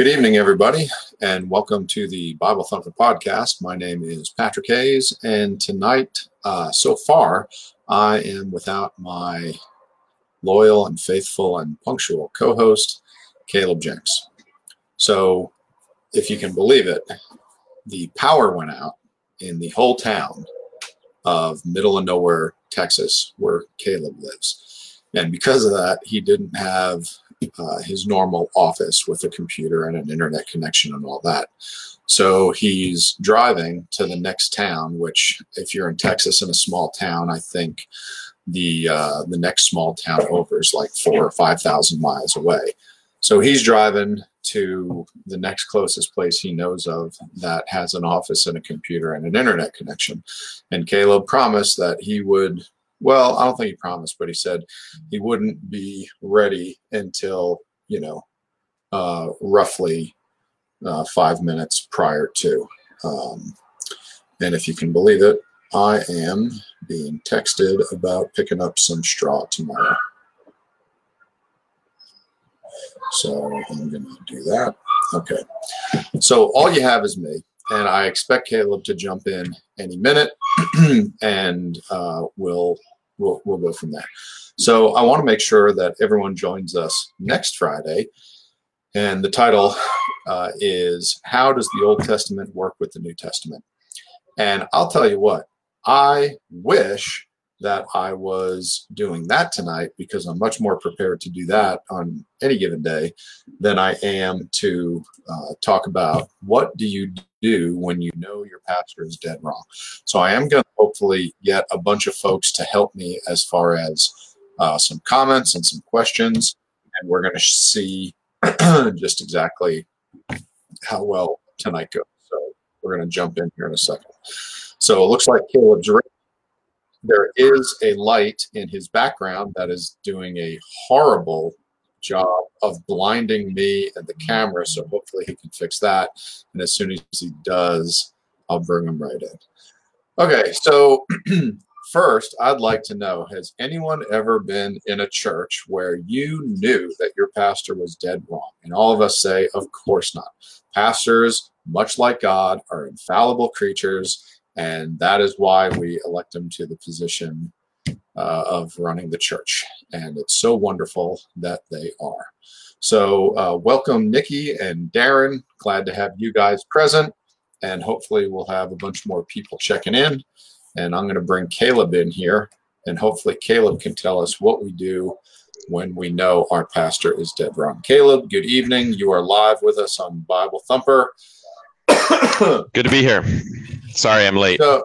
Good evening, everybody, and welcome to the Bible Thumper podcast. My name is Patrick Hayes, and tonight, uh, so far, I am without my loyal and faithful and punctual co host, Caleb Jenks. So, if you can believe it, the power went out in the whole town of middle of nowhere, Texas, where Caleb lives. And because of that, he didn't have uh, his normal office with a computer and an internet connection and all that. So he's driving to the next town, which, if you're in Texas in a small town, I think the uh, the next small town over is like four or five thousand miles away. So he's driving to the next closest place he knows of that has an office and a computer and an internet connection. And Caleb promised that he would well, I don't think he promised, but he said he wouldn't be ready until, you know, uh, roughly uh, five minutes prior to. Um, and if you can believe it, I am being texted about picking up some straw tomorrow. So I'm going to do that. Okay. So all you have is me, and I expect Caleb to jump in any minute, and uh, we'll we'll, we'll go from there. So I want to make sure that everyone joins us next Friday. And the title uh, is How Does the Old Testament Work with the New Testament? And I'll tell you what, I wish that I was doing that tonight because I'm much more prepared to do that on any given day than I am to uh, talk about what do you do when you know your pastor is dead wrong. So I am going to hopefully get a bunch of folks to help me as far as uh, some comments and some questions, and we're going to see just exactly how well tonight goes. So we're going to jump in here in a second. So it looks like Caleb's there is a light in his background that is doing a horrible job of blinding me and the camera. So hopefully he can fix that. And as soon as he does, I'll bring him right in. Okay, so first, I'd like to know has anyone ever been in a church where you knew that your pastor was dead wrong? And all of us say, of course not. Pastors, much like God, are infallible creatures and that is why we elect them to the position uh, of running the church. And it's so wonderful that they are. So, uh, welcome, Nikki and Darren. Glad to have you guys present. And hopefully, we'll have a bunch more people checking in. And I'm going to bring Caleb in here. And hopefully, Caleb can tell us what we do when we know our pastor is dead wrong. Caleb, good evening. You are live with us on Bible Thumper. good to be here. Sorry, I'm late. So,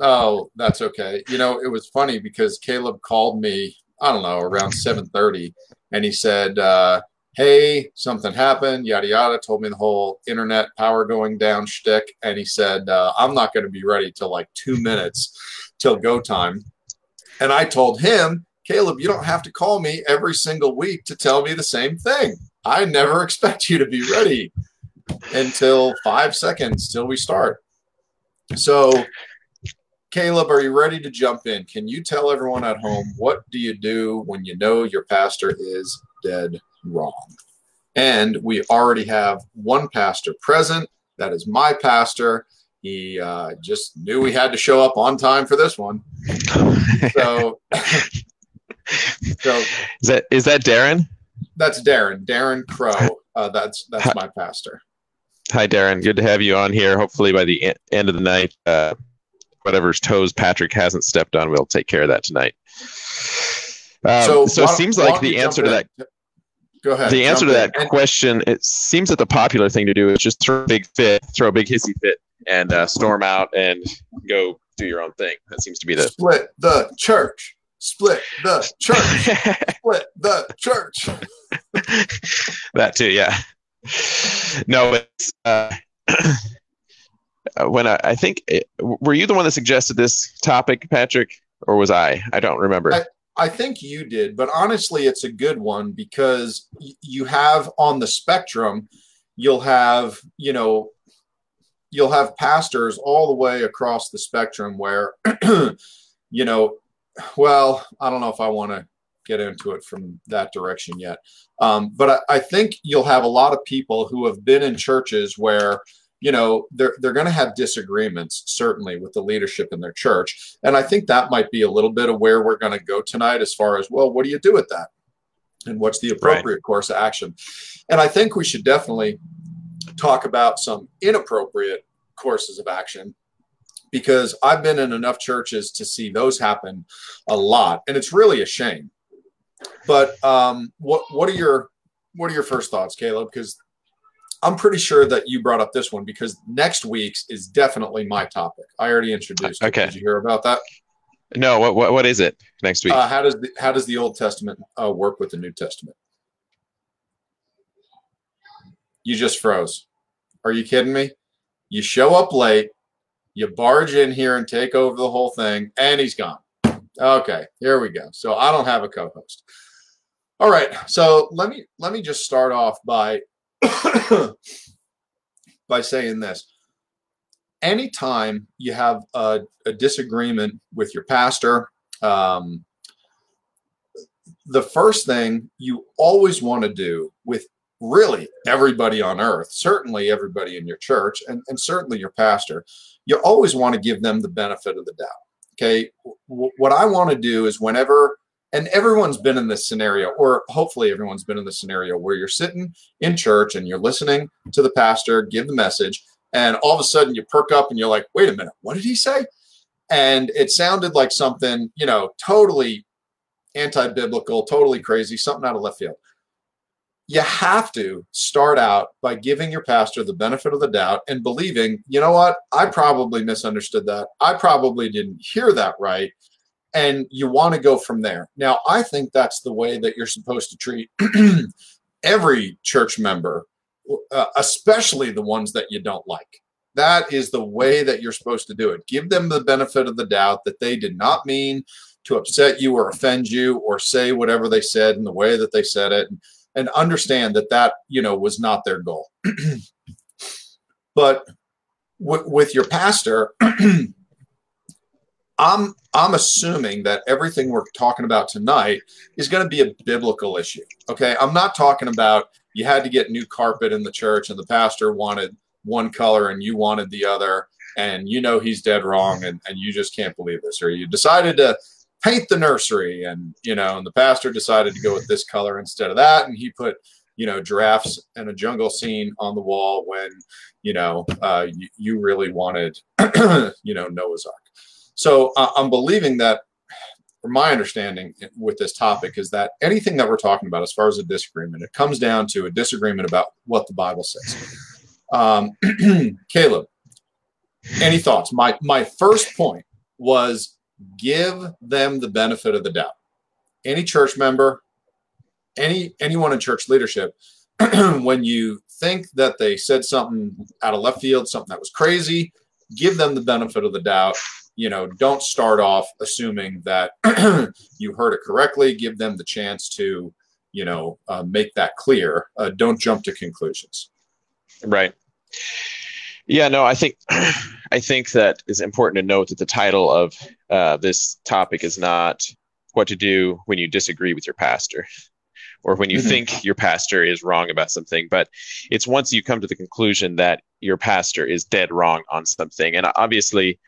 oh, that's okay. You know, it was funny because Caleb called me. I don't know around seven thirty, and he said, uh, "Hey, something happened." Yada yada. Told me the whole internet power going down shtick, and he said, uh, "I'm not going to be ready till like two minutes till go time." And I told him, Caleb, you don't have to call me every single week to tell me the same thing. I never expect you to be ready until five seconds till we start. So, Caleb, are you ready to jump in? Can you tell everyone at home what do you do when you know your pastor is dead wrong? And we already have one pastor present. That is my pastor. He uh, just knew we had to show up on time for this one. So, so is that is that Darren? That's Darren. Darren Crow. Uh, that's that's my pastor. Hi, Darren. Good to have you on here. Hopefully, by the end of the night, uh, whatever's toes Patrick hasn't stepped on, we'll take care of that tonight. Um, so, so it seems like the answer to that. Go ahead. The answer to that in. question, it seems that the popular thing to do is just throw a big fit, throw a big hissy fit, and uh, storm out and go do your own thing. That seems to be the split the church. Split the church. split the church. that too, yeah no, it's uh, when I, I think it, were you the one that suggested this topic, Patrick, or was I? I don't remember. I, I think you did, but honestly, it's a good one because y- you have on the spectrum, you'll have you know, you'll have pastors all the way across the spectrum where, you know, well, I don't know if I want to get into it from that direction yet. Um, but I, I, think you'll have a lot of people who have been in churches where, you know, they're they're going to have disagreements certainly with the leadership in their church, and I think that might be a little bit of where we're going to go tonight, as far as well, what do you do with that, and what's the appropriate right. course of action, and I think we should definitely talk about some inappropriate courses of action because I've been in enough churches to see those happen a lot, and it's really a shame. But um, what what are your what are your first thoughts, Caleb? Because I'm pretty sure that you brought up this one because next week's is definitely my topic. I already introduced. Okay. It. Did you hear about that? No. What what, what is it next week? Uh, how does the, how does the Old Testament uh, work with the New Testament? You just froze. Are you kidding me? You show up late, you barge in here and take over the whole thing, and he's gone. Okay, here we go. So I don't have a co-host. All right. So let me let me just start off by by saying this. Anytime you have a, a disagreement with your pastor, um, the first thing you always want to do with really everybody on earth, certainly everybody in your church, and, and certainly your pastor, you always want to give them the benefit of the doubt. Okay. W- what I want to do is whenever, and everyone's been in this scenario, or hopefully everyone's been in this scenario where you're sitting in church and you're listening to the pastor give the message, and all of a sudden you perk up and you're like, wait a minute, what did he say? And it sounded like something, you know, totally anti biblical, totally crazy, something out of left field you have to start out by giving your pastor the benefit of the doubt and believing, you know what, I probably misunderstood that. I probably didn't hear that right. And you want to go from there. Now, I think that's the way that you're supposed to treat every church member, uh, especially the ones that you don't like. That is the way that you're supposed to do it. Give them the benefit of the doubt that they did not mean to upset you or offend you or say whatever they said in the way that they said it. And, and understand that that you know was not their goal. But w- with your pastor i'm i'm assuming that everything we're talking about tonight is going to be a biblical issue okay? I'm not talking about you had to get new carpet in the church and the pastor wanted one color and you wanted the other and you know he's dead wrong and, and you just can't believe this or you decided to paint the nursery. And you know and the pastor decided to go with this color instead of that. And he put you know giraffes and a jungle scene on the wall when you know uh, you, you, really wanted you know noah's ark. So uh, i'm believing that from my understanding with this topic is that anything that we're talking about as far as a disagreement it comes down to a disagreement about what the bible says. Um, caleb any thoughts? My my first point was give them the benefit of the doubt. Any church member, any anyone in church leadership, when you think that they said something out of left field, something that was crazy, give them the benefit of the doubt. You know, don't start off assuming that you heard it correctly. Give them the chance to, you know, uh, make that clear. Uh, don't jump to conclusions. Right. Yeah, no, I think I think that it's important to note that the title of uh, this topic is not what to do when you disagree with your pastor or when you mm-hmm. think your pastor is wrong about something, but it's once you come to the conclusion that your pastor is dead wrong on something. And obviously,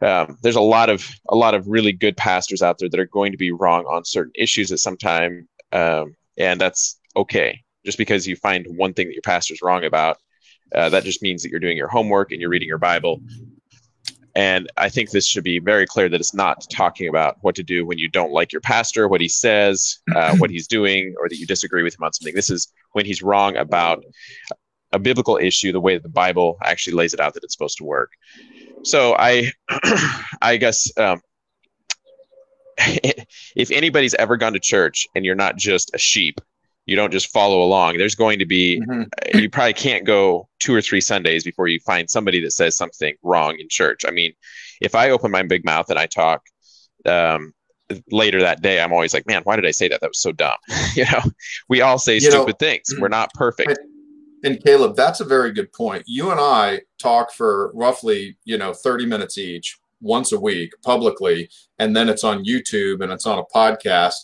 um, there's a lot of a lot of really good pastors out there that are going to be wrong on certain issues at some time, um, and that's okay. Just because you find one thing that your pastor's wrong about uh, that just means that you're doing your homework and you're reading your Bible. And I think this should be very clear that it's not talking about what to do when you don't like your pastor, what he says, uh, what he's doing, or that you disagree with him on something. This is when he's wrong about a biblical issue, the way that the Bible actually lays it out that it's supposed to work. So I, I guess um, if anybody's ever gone to church and you're not just a sheep, you don't just follow along. There's going to be, mm-hmm. you probably can't go two or three Sundays before you find somebody that says something wrong in church. I mean, if I open my big mouth and I talk um, later that day, I'm always like, man, why did I say that? That was so dumb. you know, we all say you stupid know, things. We're not perfect. And Caleb, that's a very good point. You and I talk for roughly, you know, 30 minutes each once a week publicly, and then it's on YouTube and it's on a podcast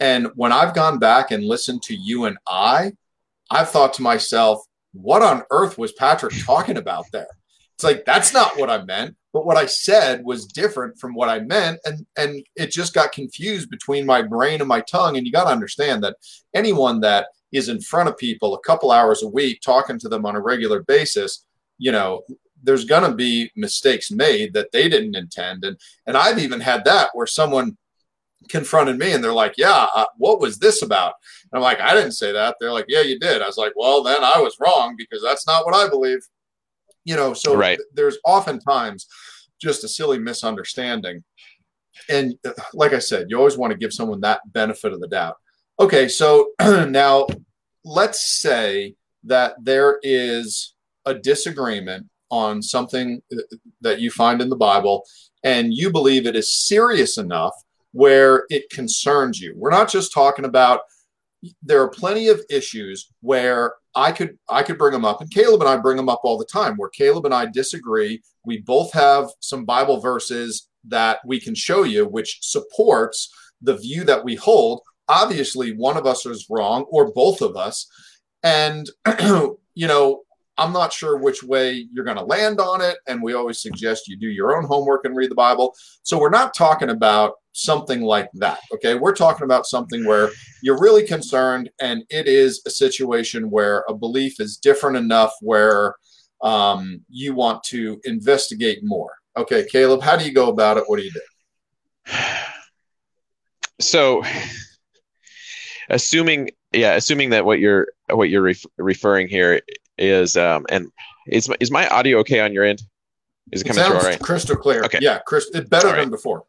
And when I've gone back and listened to you and I, I've thought to myself, what on earth was Patrick talking about there? It's like that's not what I meant, but what I said was different from what I meant, and and it just got confused between my brain and my tongue. And you got to understand that anyone that is in front of people a couple hours a week, talking to them on a regular basis, you know, there's going to be mistakes made that they didn't intend, and and I've even had that where someone confronted me and they're like, Yeah, uh, what was this about? And I'm like, I didn't say that. They're like, Yeah, you did. I was like, Well, then I was wrong because that's not what I believe. You know, so right. th- there's oftentimes just a silly misunderstanding. And uh, like I said, you always want to give someone that benefit of the doubt. Okay, so now let's say that there is a disagreement on something uh, that you find in the Bible and you believe it is serious enough where it concerns you. We're not just talking about there are plenty of issues where I could I could bring them up and Caleb and I bring them up all the time where Caleb and I disagree. We both have some Bible verses that we can show you which supports the view that we hold. Obviously one of us is wrong or both of us and you know I'm not sure which way you're going to land on it. And we always suggest you do your own homework and read the Bible. So we're not talking about something like that. Okay. We're talking about something where you're really concerned and it is a situation where a belief is different enough where um, you want to investigate more. Okay. Caleb, how do you go about it? What do you do? So, assuming yeah assuming that what you're what you're ref- referring here is um and is is my audio okay on your end? Is it coming it through all right? Crystal clear. Okay. Yeah, crystal better right. than before.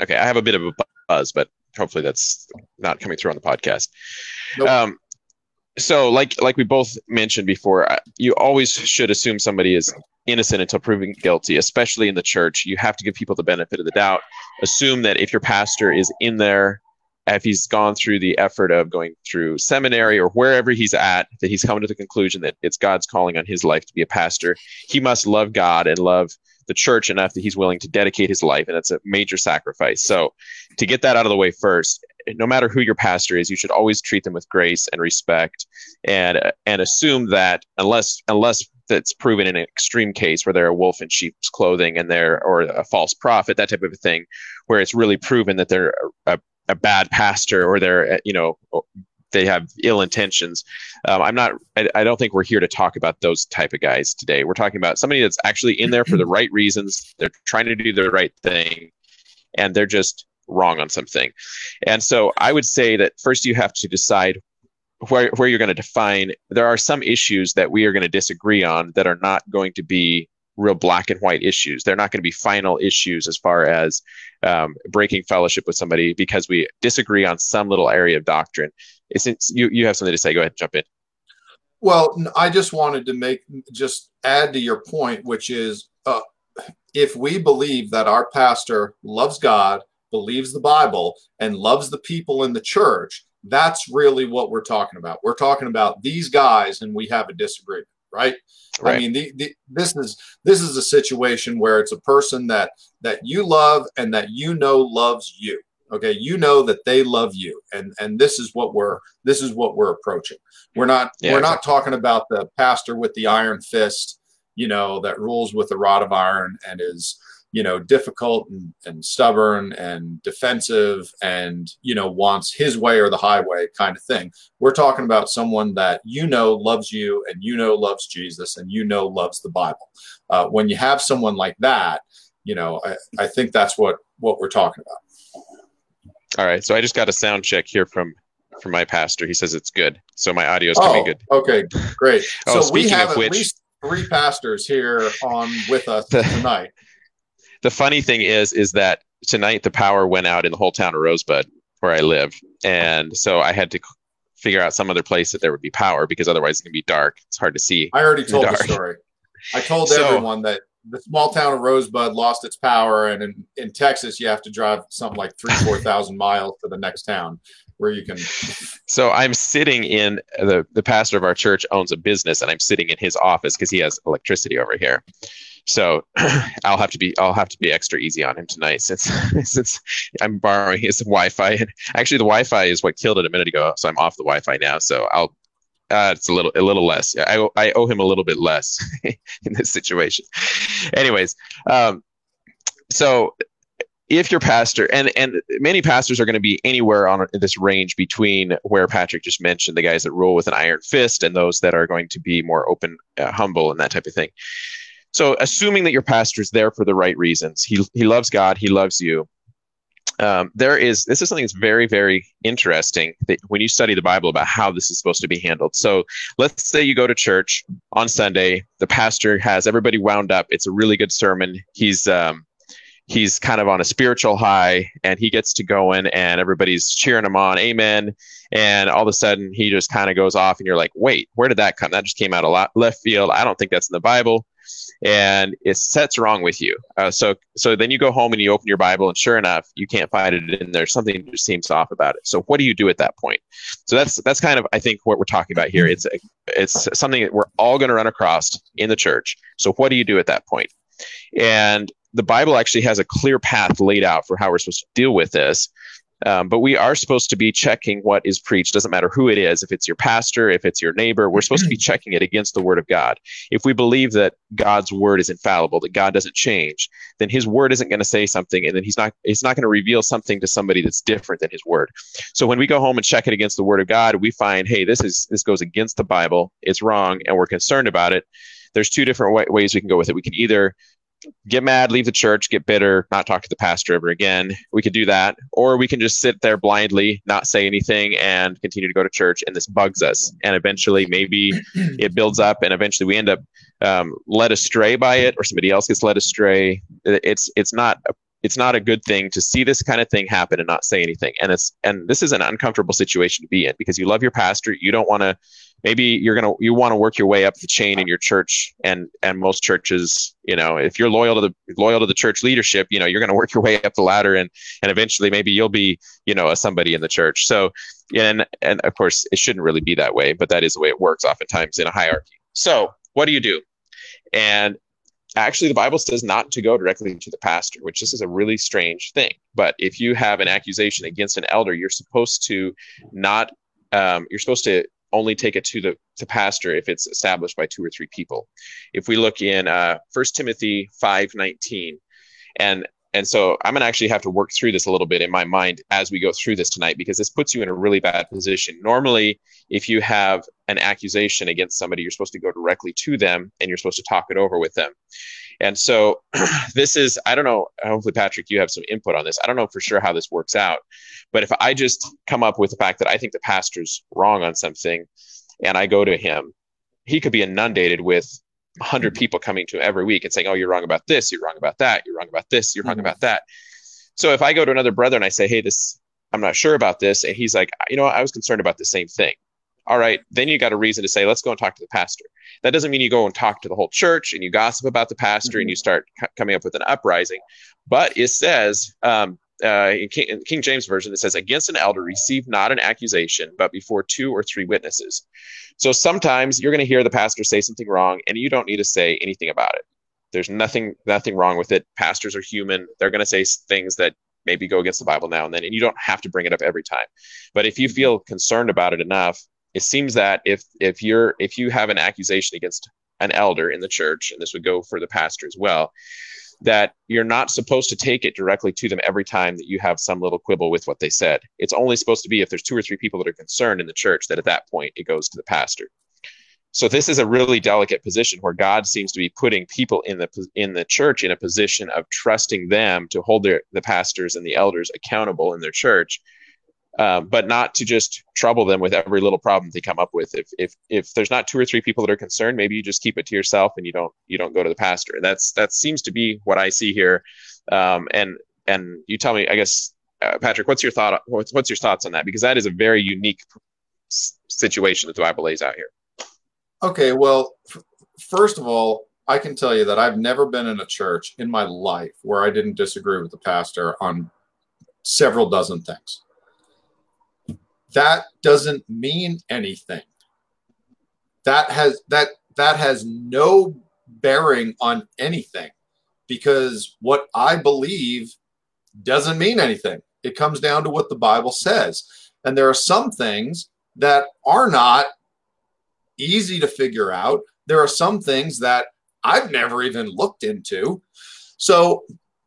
Okay, I have a bit of a buzz, but hopefully that's not coming through on the podcast. Nope. Um, so like like we both mentioned before, you always should assume somebody is innocent until proven guilty, especially in the church. You have to give people the benefit of the doubt. Assume that if your pastor is in there if he's gone through the effort of going through seminary or wherever he's at, that he's come to the conclusion that it's God's calling on his life to be a pastor, he must love God and love the church enough that he's willing to dedicate his life. And that's a major sacrifice. So, to get that out of the way first, no matter who your pastor is, you should always treat them with grace and respect, and and assume that unless unless that's proven in an extreme case where they're a wolf in sheep's clothing and they're or a false prophet, that type of a thing, where it's really proven that they're a, a bad pastor or they're you know they have ill intentions. Um, I'm not. I, I, don't think we're here to talk about those type of guys today. We're talking about somebody that's actually in there for the right reasons. They're trying to do the right thing, and they're just wrong on something. And so I would say that first you have to decide where where you're going to define. There are some issues that we are going to disagree on that are not going to be real black and white issues. They're not going to be final issues as far as um, breaking fellowship with somebody because we disagree on some little area of doctrine. Since you, you have something to say, go ahead, and jump in. Well, I just wanted to make just add to your point, which is uh, if we believe that our pastor loves God, believes the Bible, and loves the people in the church, that's really what we're talking about. We're talking about these guys, and we have a disagreement right? right. I mean, the, the, this is this is a situation where it's a person that that you love and that you know loves you. Okay, you know that they love you, and and this is what we're this is what we're approaching. We're not yeah, we're exactly. not talking about the pastor with the iron fist, you know, that rules with a rod of iron and is you know difficult and, and stubborn and defensive and you know wants his way or the highway kind of thing. We're talking about someone that you know loves you and you know loves jesus and you know loves the bible. Uh, when you have someone like that you know I, I think that's what what we're talking about. All right. So i just got a sound check here from from my pastor. He says it's good. So my audio is coming oh, good. okay. Great. Oh, so we have at which, least three pastors here on with us tonight the funny thing is, is that tonight the power went out in the whole town of Rosebud where I live, and so I had to figure out some other place that there would be power because otherwise it's gonna be dark. It's hard to see. I already told the, the story. I told so, everyone that the small town of Rosebud lost its power, and in, in Texas you have to drive something like three four thousand miles to the next town where you can. So I'm sitting in the the pastor of our church owns a business, and I'm sitting in his office because he has electricity over here. So I'll have to be I'll have to be extra easy on him tonight since since I'm borrowing his Wi-Fi. Actually, the Wi-Fi is what killed it a minute ago, so I'm off the Wi-Fi now. So I'll uh, it's a little a little less. I I owe him a little bit less in this situation. Anyways, um, so if your pastor and and many pastors are going to be anywhere on this range between where Patrick just mentioned the guys that rule with an iron fist and those that are going to be more open, uh, humble, and that type of thing. So, assuming that your pastor is there for the right reasons, he he loves God, he loves you. Um, there is this is something that's very very interesting that when you study the Bible about how this is supposed to be handled. So, let's say you go to church on Sunday, the pastor has everybody wound up. It's a really good sermon. He's um, he's kind of on a spiritual high and he gets to go in and everybody's cheering him on amen. And all of a sudden he just kind of goes off and you're like wait where did that come? That just came out a lot left field. I don't think that's in the bible. And it sets wrong with you. Uh, so so then you go home and you open your bible and sure enough you can't find it in there. Something just seems off about it. So what do you do at that point? So that's that's kind of i think what we're talking about here. It's it's something that we're all going to run across in the church. So what do you do at that point? And the Bible actually has a clear path laid out for how we're supposed to deal with this. Um, but we are supposed to be checking what is preached. Doesn't matter who it is. If it's your pastor, if it's your neighbor, we're supposed to be checking it against the word of God. If we believe that God's word is infallible, that God doesn't change, then His word isn't going to say something, and then He's not He's not going to reveal something to somebody that's different than His word. So when we go home and check it against the word of God, we find, hey, this is this goes against the Bible. It's wrong, and we're concerned about it. There's two different ways we can go with it. We can either get mad, leave the church, get bitter, not talk to the pastor ever again. We could do that. Or we can just sit there blindly, not say anything, and continue to go to church. And this bugs us. And eventually, maybe it builds up, and eventually we end up um, led astray by it, or somebody else gets led astray. It's it's not a it's not a good thing to see this kind of thing happen and not say anything. And it's and this is an uncomfortable situation to be in because you love your pastor. You don't want to maybe you're gonna you want to work your way up the chain in your church and and most churches you know if you're loyal to the loyal to the church leadership you know you're gonna work your way up the ladder and and eventually maybe you'll be you know a somebody in the church so and and of course it shouldn't really be that way but that is the way it works oftentimes in a hierarchy so what do you do and actually the bible says not to go directly to the pastor which this is a really strange thing but if you have an accusation against an elder you're supposed to not um, you're supposed to only take it to the to pastor if it's established by two or three people. If we look in uh, First Timothy five nineteen, and and so I'm gonna actually have to work through this a little bit in my mind as we go through this tonight because this puts you in a really bad position. Normally, if you have an accusation against somebody, you're supposed to go directly to them and you're supposed to talk it over with them. And so this is, I don't know, hopefully, Patrick, you have some input on this. I don't know for sure how this works out. But if I just come up with the fact that I think the pastor's wrong on something and I go to him, he could be inundated with 100 people coming to him every week and saying, Oh, you're wrong about this, you're wrong about that, you're wrong about this, you're wrong mm-hmm. about that. So if I go to another brother and I say, Hey, this, I'm not sure about this, and he's like, You know, I was concerned about the same thing all right, then you got a reason to say, let's go and talk to the pastor. That doesn't mean you go and talk to the whole church and you gossip about the pastor mm-hmm. and you start c- coming up with an uprising. But it says, um, uh, in, King, in King James Version, it says, against an elder, receive not an accusation, but before two or three witnesses. So sometimes you're going to hear the pastor say something wrong and you don't need to say anything about it. There's nothing, nothing wrong with it. Pastors are human. They're going to say things that maybe go against the Bible now and then, and you don't have to bring it up every time. But if you mm-hmm. feel concerned about it enough, it seems that if if you're if you have an accusation against an elder in the church and this would go for the pastor as well that you're not supposed to take it directly to them every time that you have some little quibble with what they said. It's only supposed to be if there's two or three people that are concerned in the church that at that point it goes to the pastor. So this is a really delicate position where god seems to be putting people in the in the church in a position of trusting them to hold their the pastors and the elders accountable in their church uh, but not to just trouble them with every little problem they come up with. If if if there's not two or three people that are concerned, maybe you just keep it to yourself and you don't you don't go to the pastor. That's that seems to be what I see here. Um, and and you tell me, I guess, uh, Patrick, what's your thought? What's, what's your thoughts on that? Because that is a very unique situation that the Bible lays out here. Okay, well, f- first of all, I can tell you that I've never been in a church in my life where I didn't disagree with the pastor on several dozen things that doesn't mean anything. That has that that has no bearing on anything because what I believe doesn't mean anything. It comes down to what the Bible says. And there are some things that are not easy to figure out. There are some things that I've never even looked into. So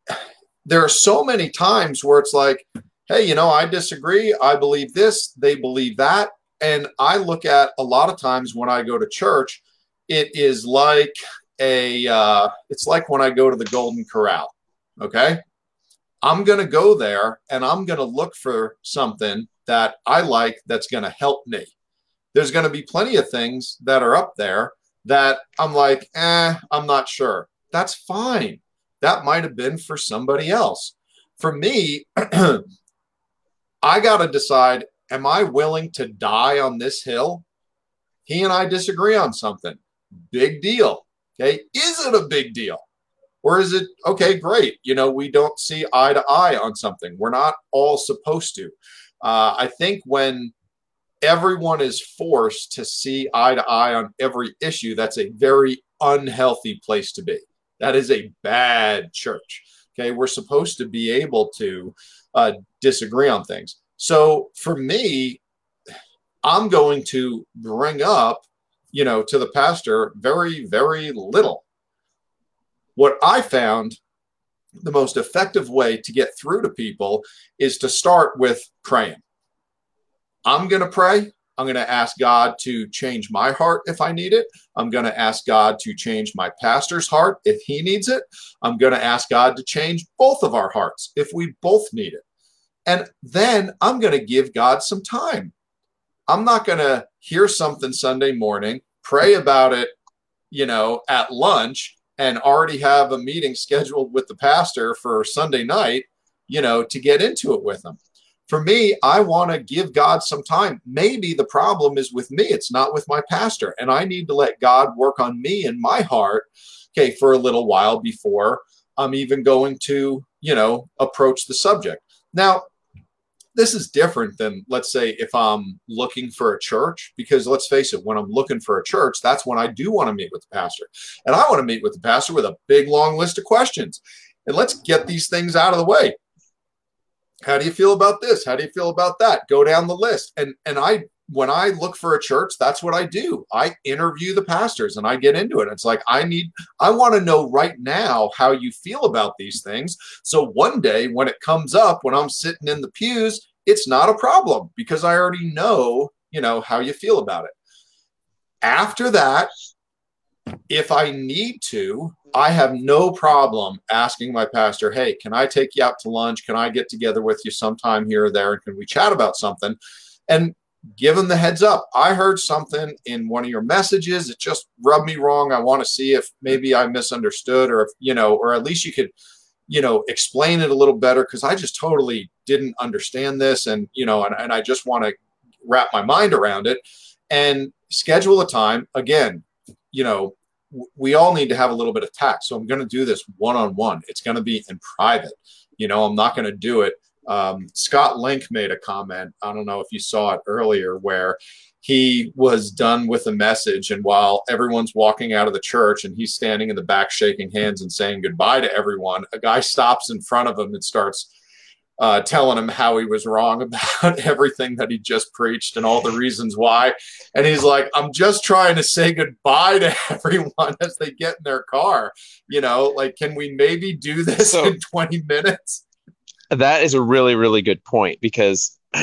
there are so many times where it's like, hey, you know, I disagree. I believe this, they believe that. And I look at a lot of times when I go to church, it is like a, uh, it's like when I go to the Golden Corral. Okay. I'm going to go there and I'm going to look for something that I like that's going to help me. There's going to be plenty of things that are up there that I'm like, eh, I'm not sure. That's fine. That might have been for somebody else. For me, I got to decide am I willing to die on this hill? He and I disagree on something. Big deal. Okay. Is it a big deal? Or is it, okay, great. You know, we don't see eye to eye on something. We're not all supposed to. Uh, I think when everyone is forced to see eye to eye on every issue, that's a very unhealthy place to be. That is a bad church. Okay. We're supposed to be able to uh, disagree on things. So for me, I'm going to bring up, you know, to the pastor very, very little. What I found the most effective way to get through to people is to start with praying. I'm going to pray. I'm going to ask God to change my heart if I need it. I'm going to ask God to change my pastor's heart if he needs it. I'm going to ask God to change both of our hearts if we both need it. And then I'm going to give God some time. I'm not going to hear something Sunday morning, pray about it, you know, at lunch, and already have a meeting scheduled with the pastor for Sunday night, you know, to get into it with them. For me, I want to give God some time. Maybe the problem is with me, it's not with my pastor. And I need to let God work on me and my heart, okay, for a little while before I'm even going to, you know, approach the subject. Now, this is different than let's say if i'm looking for a church because let's face it when i'm looking for a church that's when i do want to meet with the pastor and i want to meet with the pastor with a big long list of questions and let's get these things out of the way how do you feel about this? How do you feel about that? Go down the list. And and i when i look for a church that's what i do. I interview the pastors and i get into it. It's like i need i want to know right now how you feel about these things. So one day when it comes up when i'm sitting in the pews it's not a problem because I already know, you know, how you feel about it. After that, if I need to, I have no problem asking my pastor, hey, can I take you out to lunch? Can I get together with you sometime here or there? And can we chat about something? And give them the heads up. I heard something in one of your messages. It just rubbed me wrong. I want to see if maybe I misunderstood or if, you know, or at least you could you know explain it a little better because i just totally didn't understand this and you know and, and i just want to wrap my mind around it and schedule a time again you know we all need to have a little bit of tact. So i'm going to do this one-on-one. It's going to be in private. You know i'm not going to do it. Um, scott link made a comment i don't know if you saw it earlier where he was done with a message. And while everyone's walking out of the church and he's standing in the back shaking hands and saying goodbye to everyone, a guy stops in front of him and starts uh, telling him how he was wrong about everything that he just preached and all the reasons why. And he's like, I'm just trying to say goodbye to everyone as they get in their car. You know, like, can we maybe do this so, in 20 minutes? That is a really, really good point because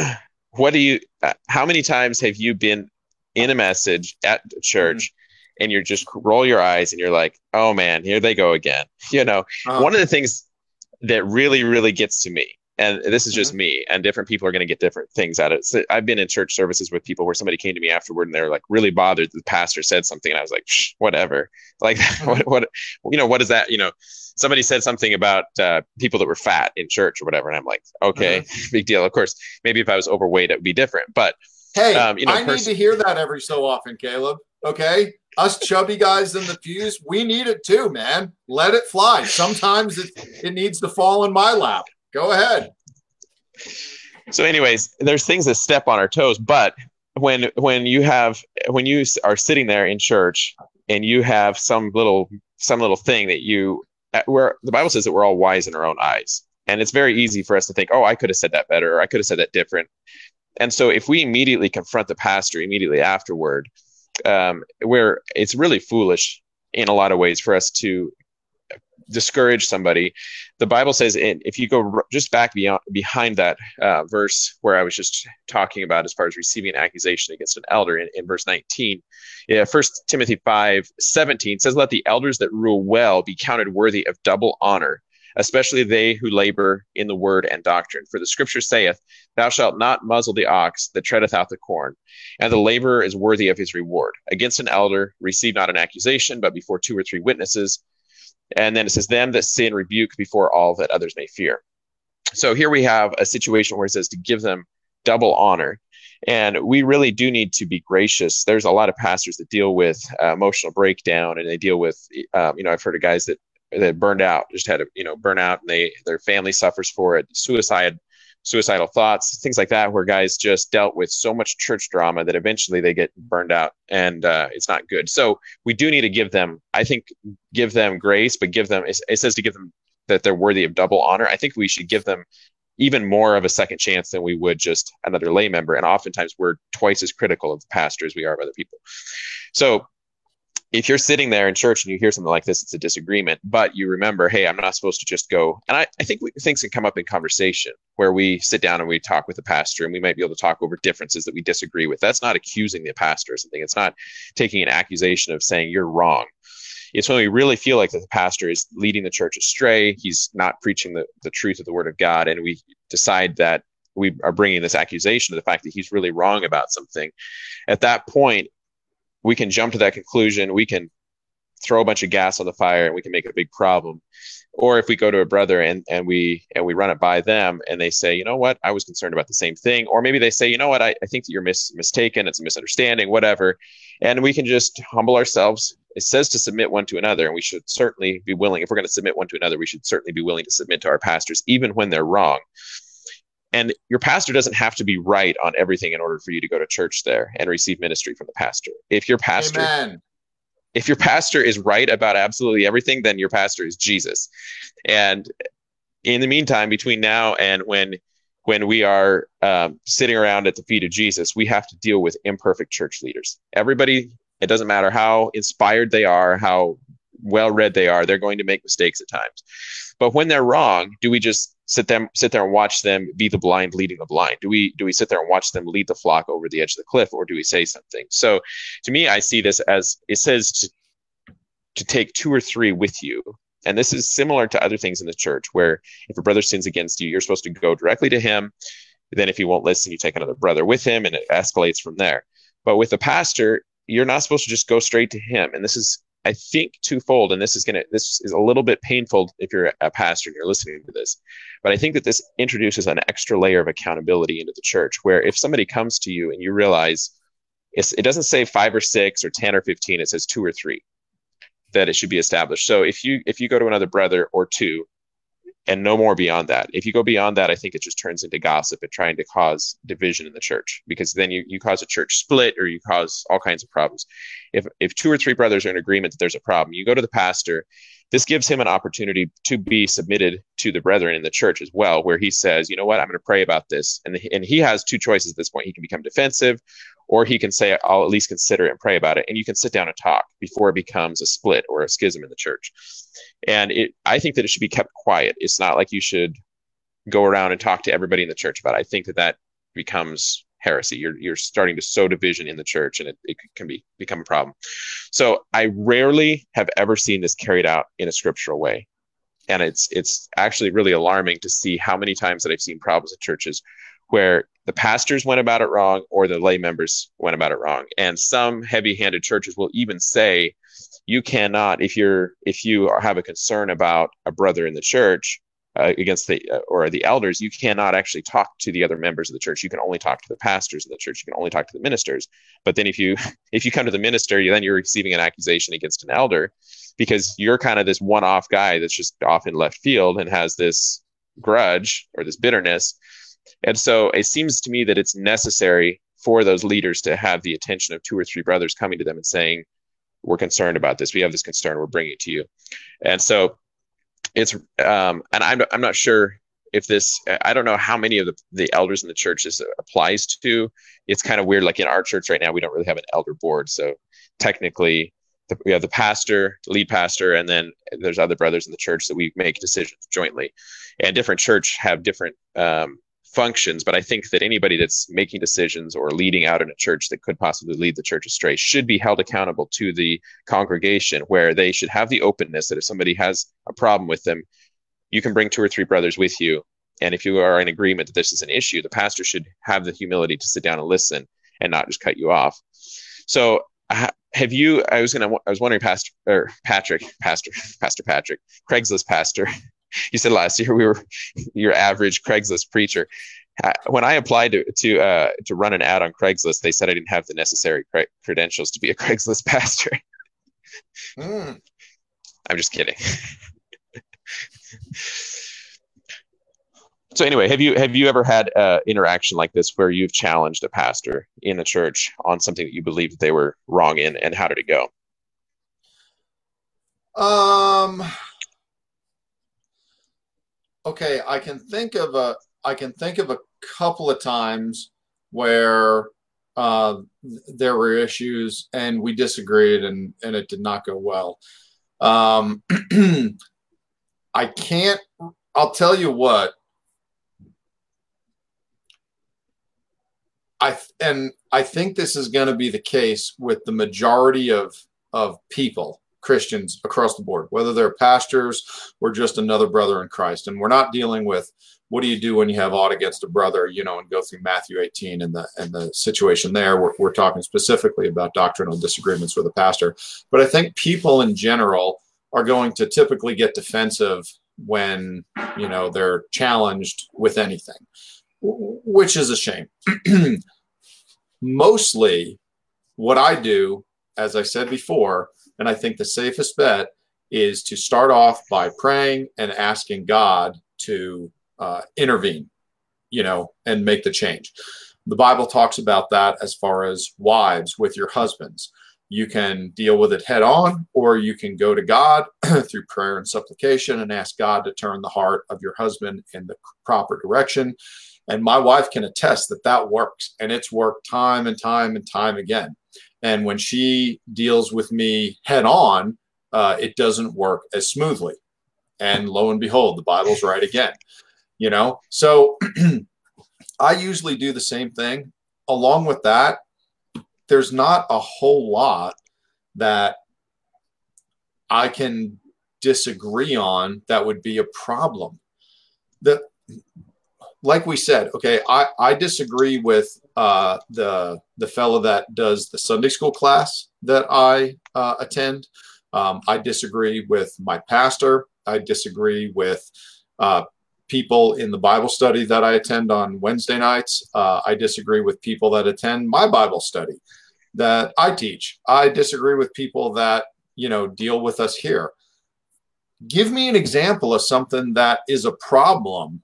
what do you uh, how many times have you been in a message at church mm-hmm. and you're just roll your eyes and you're like oh man here they go again you know uh-huh. one of the things that really really gets to me and this is just mm-hmm. me and different people are going to get different things out of it so i've been in church services with people where somebody came to me afterward and they're like really bothered the pastor said something and i was like whatever like mm-hmm. what, what you know what is that you know somebody said something about uh, people that were fat in church or whatever, and I'm like, okay, uh-huh. big deal. Of course, maybe if I was overweight, it would be different. But hey, um, you know, I pers- need to hear that every so often, Caleb. Okay, us chubby guys in the pews, we need it too, man. Let it fly. Sometimes it it needs to fall in my lap. Go ahead. So, anyways, there's things that step on our toes, but when when you have when you are sitting there in church and you have some little some little thing that you where the Bible says that we're all wise in our own eyes. And it's very easy for us to think, oh, I could have said that better, or I could have said that different. And so if we immediately confront the pastor immediately afterward, um, where it's really foolish in a lot of ways for us to discourage somebody. The Bible says, if you go just back beyond behind that uh, verse where I was just talking about as far as receiving an accusation against an elder in, in verse 19, yeah, First Timothy 5 17 says, Let the elders that rule well be counted worthy of double honor, especially they who labor in the word and doctrine. For the scripture saith, Thou shalt not muzzle the ox that treadeth out the corn, and the laborer is worthy of his reward. Against an elder, receive not an accusation, but before two or three witnesses. And then it says, Them that sin rebuke before all that others may fear. So here we have a situation where it says to give them double honor. And we really do need to be gracious. There's a lot of pastors that deal with uh, emotional breakdown, and they deal with, um, you know, I've heard of guys that that burned out, just had a, you know, burnout, and they their family suffers for it, suicide, suicidal thoughts, things like that, where guys just dealt with so much church drama that eventually they get burned out, and uh, it's not good. So we do need to give them, I think, give them grace, but give them. It says to give them that they're worthy of double honor. I think we should give them even more of a second chance than we would just another lay member. And oftentimes we're twice as critical of the pastor as we are of other people. So if you're sitting there in church and you hear something like this, it's a disagreement, but you remember, hey, I'm not supposed to just go. And I, I think we, things can come up in conversation where we sit down and we talk with the pastor and we might be able to talk over differences that we disagree with. That's not accusing the pastor or something. It's not taking an accusation of saying you're wrong. It's when we really feel like that the pastor is leading the church astray. He's not preaching the, the truth of the word of God. And we decide that we are bringing this accusation of the fact that he's really wrong about something. At that point, we can jump to that conclusion. We can throw a bunch of gas on the fire and we can make a big problem. Or if we go to a brother and, and we and we run it by them and they say, you know what, I was concerned about the same thing. Or maybe they say, you know what, I, I think that you're mis- mistaken, it's a misunderstanding, whatever. And we can just humble ourselves. It says to submit one to another, and we should certainly be willing, if we're going to submit one to another, we should certainly be willing to submit to our pastors, even when they're wrong. And your pastor doesn't have to be right on everything in order for you to go to church there and receive ministry from the pastor. If your pastor Amen. if your pastor is right about absolutely everything, then your pastor is Jesus. And in the meantime, between now and when when we are um, sitting around at the feet of Jesus, we have to deal with imperfect church leaders. Everybody, it doesn't matter how inspired they are, how well read they are, they're going to make mistakes at times. But when they're wrong, do we just sit them sit there and watch them be the blind leading the blind? Do we do we sit there and watch them lead the flock over the edge of the cliff or do we say something? So to me i see this as it says to, to take two or three with you. And this is similar to other things in the church where if a brother sins against you you're supposed to go directly to him. Then if he won't listen you take another brother with him and it escalates from there. But with a pastor you're not supposed to just go straight to him. And this is I think twofold, and this is gonna this is a little bit painful if you're a pastor and you're listening to this, but I think that this introduces an extra layer of accountability into the church, where if somebody comes to you and you realize it doesn't say five or six or ten or fifteen, it says two or three that it should be established. So if you if you go to another brother or two and no more beyond that. If you go beyond that, I think it just turns into gossip and trying to cause division in the church because then you, you cause a church split or you cause all kinds of problems. If, if two or three brothers are in agreement that there's a problem, you go to the pastor. This gives him an opportunity to be submitted to the brethren in the church as well, where he says, you know what, I'm going to pray about this. And, and he has two choices at this point. He can become defensive or he can say, I'll at least consider it and pray about it. And you can sit down and talk before it becomes a split or a schism in the church. And it, I think that it should be kept quiet. It's not like you should go around and talk to everybody in the church about it. I think that that becomes heresy. You're, you're starting to sow division in the church and it, it can be become a problem. So I rarely have ever seen this carried out in a scriptural way. And it's, it's actually really alarming to see how many times that I've seen problems in churches where the pastors went about it wrong or the lay members went about it wrong. And some heavy-handed churches will even say you cannot if you're if you have a concern about a brother in the church uh, against the uh, or the elders you cannot actually talk to the other members of the church. You can only talk to the pastors of the church. You can only talk to the ministers. But then if you if you come to the minister you, then you're receiving an accusation against an elder because you're kind of this one-off guy that's just off in left field and has this grudge or this bitterness and so it seems to me that it's necessary for those leaders to have the attention of two or three brothers coming to them and saying, we're concerned about this. We have this concern. We're bringing it to you. And so it's, um, and I'm, I'm not sure if this, I don't know how many of the, the elders in the church this applies to. It's kind of weird. Like in our church right now, we don't really have an elder board. So technically, the, we have the pastor, lead pastor, and then there's other brothers in the church that we make decisions jointly. And different church have different um, functions, but I think that anybody that's making decisions or leading out in a church that could possibly lead the church astray should be held accountable to the congregation, where they should have the openness that if somebody has a problem with them, you can bring two or three brothers with you. And if you are in agreement that this is an issue, the pastor should have the humility to sit down and listen and not just cut you off. So, uh, have you? I was gonna. I was wondering, Pastor or Patrick, Pastor, Pastor Patrick, Craigslist pastor you said last year we were your average Craigslist preacher. When I applied to to uh, to run an ad on Craigslist, they said I didn't have the necessary cre- credentials to be a Craigslist pastor. Mm. I'm just kidding. so anyway, have you have you ever had uh, interaction like this where you've challenged a pastor in a church on something that you believed they were wrong in, and how did it go? Um, okay, I can think of a I can think of a couple of times where uh, there were issues and we disagreed and and it did not go well. Um, I can't. I'll tell you what. I and I think this is going to be the case with the majority of of people Christians across the board, whether they're pastors or just another brother in Christ. And we're not dealing with what do you do when you have ought against a brother, you know, and go through Matthew 18 and the and the situation there. We're, we're talking specifically about doctrinal disagreements with a pastor. But I think people in general are going to typically get defensive when you know they're challenged with anything, which is a shame. Mostly, what I do, as I said before, and I think the safest bet is to start off by praying and asking God to uh, intervene, you know, and make the change. The Bible talks about that as far as wives with your husbands. You can deal with it head on, or you can go to God through prayer and supplication and ask God to turn the heart of your husband in the proper direction. And my wife can attest that that works, and it's worked time and time and time again. And when she deals with me head on, uh, it doesn't work as smoothly. And lo and behold, the Bible's right again. You know, so I usually do the same thing. Along with that, there's not a whole lot that I can disagree on that would be a problem. That, like we said, okay, I, I disagree with uh, the the fellow that does the Sunday school class that I uh, attend. Um, I disagree with my pastor. I disagree with uh, people in the Bible study that I attend on Wednesday nights. Uh, I disagree with people that attend my Bible study that I teach. I disagree with people that you know deal with us here. Give me an example of something that is a problem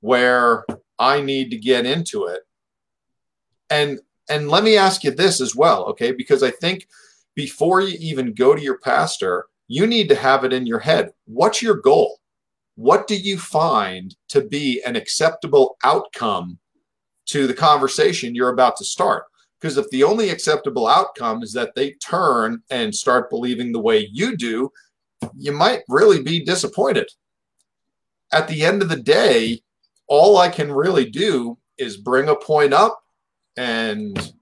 where I need to get into it. And and let me ask you this as well, okay? Because I think before you even go to your pastor, you need to have it in your head. What's your goal? What do you find to be an acceptable outcome to the conversation you're about to start? Because if the only acceptable outcome is that they turn and start believing the way you do, you might really be disappointed. At the end of the day, all I can really do is bring a point up and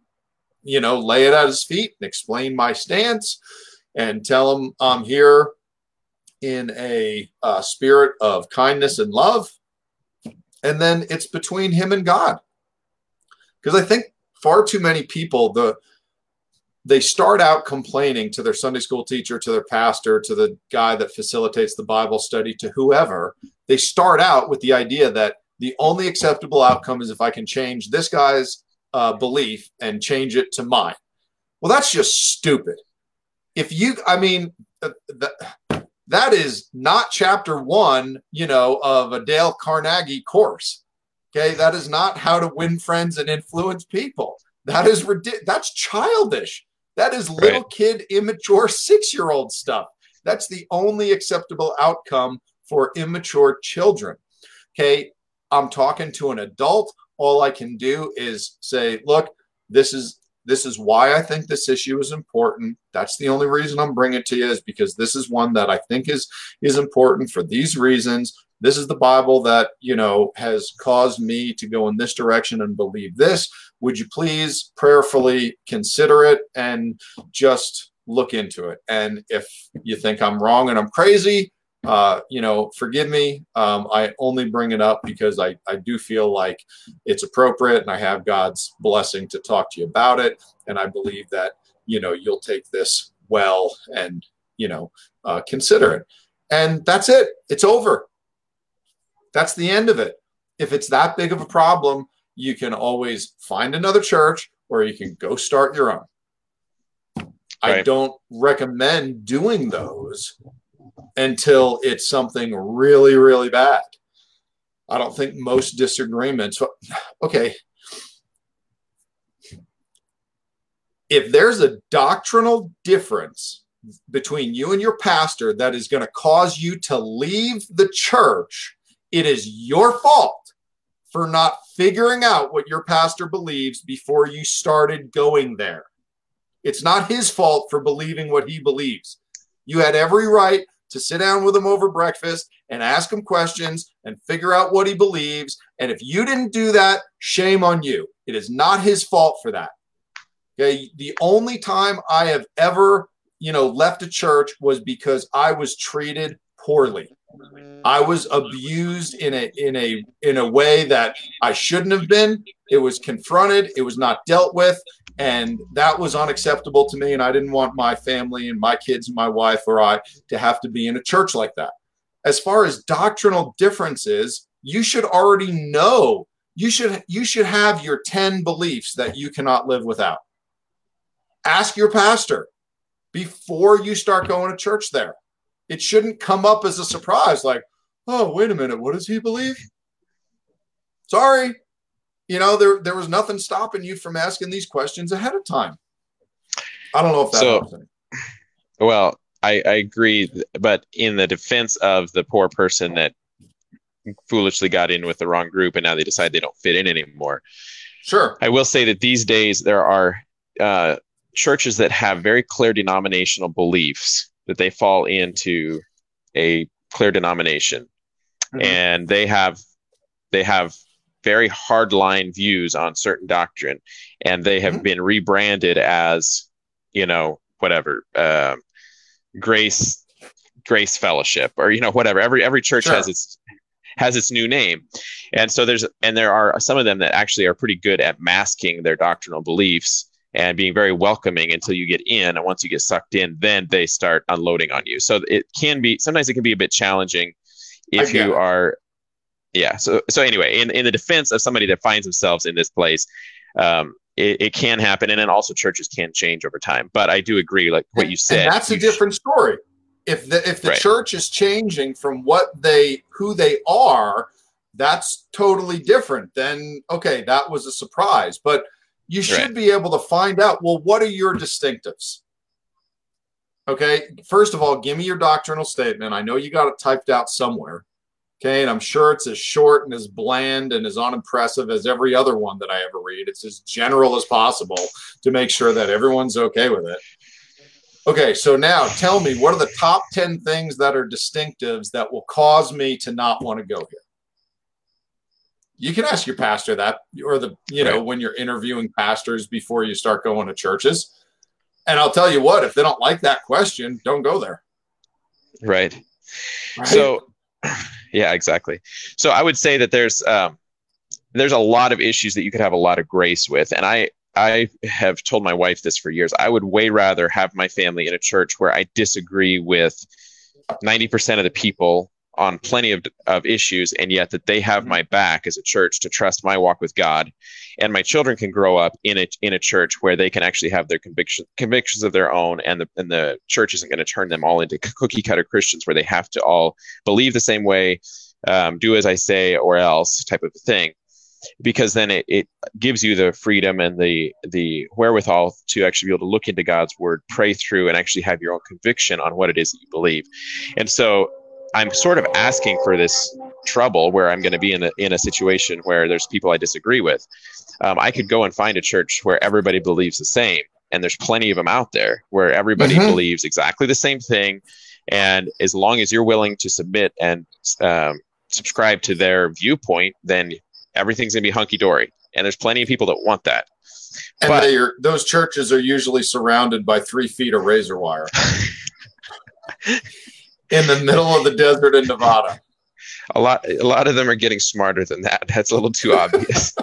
you know lay it at his feet and explain my stance and tell him I'm here in a uh, spirit of kindness and love. And then it's between him and God. Because I think far too many people, the they start out complaining to their Sunday school teacher, to their pastor, to the guy that facilitates the Bible study, to whoever. They start out with the idea that the only acceptable outcome is if I can change this guy's uh, belief and change it to mine. Well, that's just stupid. If you, I mean, uh, that, that is not chapter one, you know, of a Dale Carnegie course. Okay, that is not how to win friends and influence people. That is ridiculous. that's childish. That is little right. kid, immature six year old stuff. That's the only acceptable outcome for immature children. Okay. I'm talking to an adult. All I can do is say, look, this is this is why I think this issue is important. That's the only reason I'm bringing it to you is because this is one that I think is is important for these reasons. This is the Bible that you know has caused me to go in this direction and believe this. Would you please prayerfully consider it and just look into it? And if you think I'm wrong and I'm crazy, uh, you know, forgive me. Um, I only bring it up because I, I do feel like it's appropriate and I have God's blessing to talk to you about it. And I believe that, you know, you'll take this well and, you know, uh, consider it. And that's it. It's over. That's the end of it. If it's that big of a problem, you can always find another church or you can go start your own. Right. I don't recommend doing those until it's something really, really bad. I don't think most disagreements, okay. If there's a doctrinal difference between you and your pastor that is going to cause you to leave the church, it is your fault for not figuring out what your pastor believes before you started going there. It's not his fault for believing what he believes. You had every right to sit down with him over breakfast and ask him questions and figure out what he believes. And if you didn't do that, shame on you. It is not his fault for that. Okay. The only time I have ever, you know, left a church was because I was treated poorly. I was abused in a in a in a way that I shouldn't have been. It was confronted, it was not dealt with, and that was unacceptable to me and I didn't want my family and my kids and my wife or I to have to be in a church like that. As far as doctrinal differences, you should already know. You should you should have your 10 beliefs that you cannot live without. Ask your pastor before you start going to church there it shouldn't come up as a surprise like, oh, wait a minute, what does he believe? Sorry. You know, there there was nothing stopping you from asking these questions ahead of time. I don't know if that so, Well, I, I agree, but in the defense of the poor person that foolishly got in with the wrong group and now they decide they don't fit in anymore. Sure. I will say that these days there are uh, churches that have very clear denominational beliefs that they fall into a clear denomination mm-hmm. and they have they have very hardline views on certain doctrine and they have mm-hmm. been rebranded as you know whatever uh, grace grace fellowship or you know whatever every every church sure. has its has its new name and so there's and there are some of them that actually are pretty good at masking their doctrinal beliefs and being very welcoming until you get in. And once you get sucked in, then they start unloading on you. So it can be sometimes it can be a bit challenging if you are yeah. So so anyway, in, in the defense of somebody that finds themselves in this place, um, it, it can happen and then also churches can change over time. But I do agree, like what you said. That's a different story. If the if the right. church is changing from what they who they are, that's totally different. Then okay, that was a surprise. But you should right. be able to find out well what are your distinctives okay first of all give me your doctrinal statement i know you got it typed out somewhere okay? And i'm sure it's as short and as bland and as unimpressive as every other one that i ever read. It's as general as possible to make sure that everyone's okay with it. Okay so now tell me what are the top 10 things that are distinctives that will cause me to not want to go here? You can ask your pastor that or the you know right. when you're interviewing pastors before you start going to churches. And i'll tell you what if they don't like that question don't go there. Right, right? so yeah exactly. So i would say that there's um, there's a lot of issues that you could have a lot of grace with. And i i have told my wife this for years. I would way rather have my family in a church where i disagree with 90% of the people on plenty of, of issues and yet that they have my back as a church to trust my walk with god. And my children can grow up in a, in a church where they can actually have their conviction, convictions of their own and the, and the church isn't going to turn them all into cookie cutter christians where they have to all believe the same way um, do as i say or else type of thing. Because then it, it gives you the freedom and the the wherewithal to actually be able to look into God's word, pray through, and actually have your own conviction on what it is that you believe. And so I'm sort of asking for this trouble where I'm going to be in a in a situation where there's people I disagree with. Um, I could go and find a church where everybody believes the same, and there's plenty of them out there where everybody mm-hmm. believes exactly the same thing. And as long as you're willing to submit and um, subscribe to their viewpoint, then everything's going to be hunky dory. And there's plenty of people that want that. And but, are, those churches are usually surrounded by three feet of razor wire in the middle of the desert in Nevada. A lot, a lot of them are getting smarter than that. That's a little too obvious.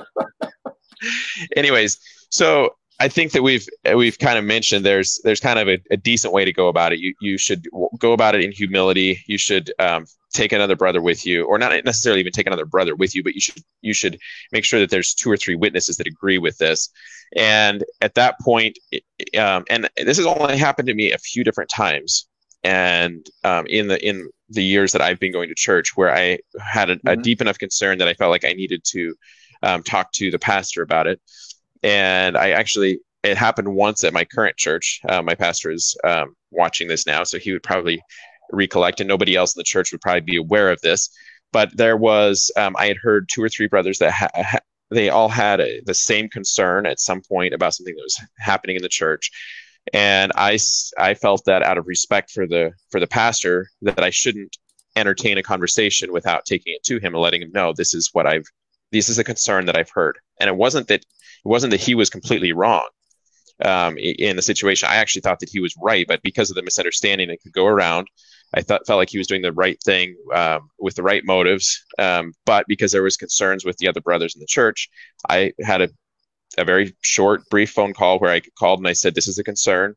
Anyways, so I think that we've we've kind of mentioned there's there's kind of a, a, decent way to go about it. You you should go about it in humility. You should um, take another brother with you, or not necessarily even take another brother with you, but you should you should make sure that there's two or three witnesses that agree with this. And at that point, um, and this has only happened to me a few different times, and um, in the in the years that I've been going to church, where I had a, mm-hmm. a deep enough concern that I felt like I needed to um, talk to the pastor about it and I actually it happened once at my current church. Uh, my pastor is um, watching this now, so he would probably recollect, and nobody else in the church would probably be aware of this. But there was, um, I had heard two or three brothers that ha- ha- they all had a, the same concern at some point about something that was happening in the church, and I I felt that out of respect for the for the pastor that I shouldn't entertain a conversation without taking it to him and letting him know this is what I've this is a concern that I've heard, and it wasn't that it wasn't that he was completely wrong um, in the situation. I actually thought that he was right, but because of the misunderstanding that could go around, I thought felt like he was doing the right thing um, with the right motives. Um, but because there was concerns with the other brothers in the church, I had a a very short, brief phone call where I called and I said, "This is a concern.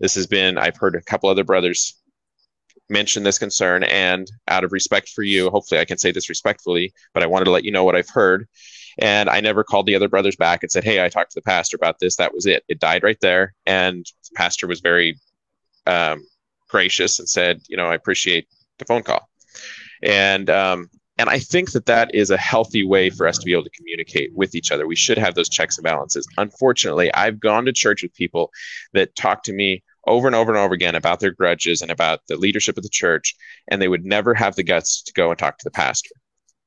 This has been. I've heard a couple other brothers mention this concern, and out of respect for you, hopefully I can say this respectfully, but I wanted to let you know what I've heard." And I never called the other brothers back and said, Hey, I talked to the pastor about this. That was it. It died right there. And the pastor was very um, gracious and said, You know, I appreciate the phone call. And, um, and I think that that is a healthy way for us to be able to communicate with each other. We should have those checks and balances. Unfortunately, I've gone to church with people that talk to me over and over and over again about their grudges and about the leadership of the church, and they would never have the guts to go and talk to the pastor.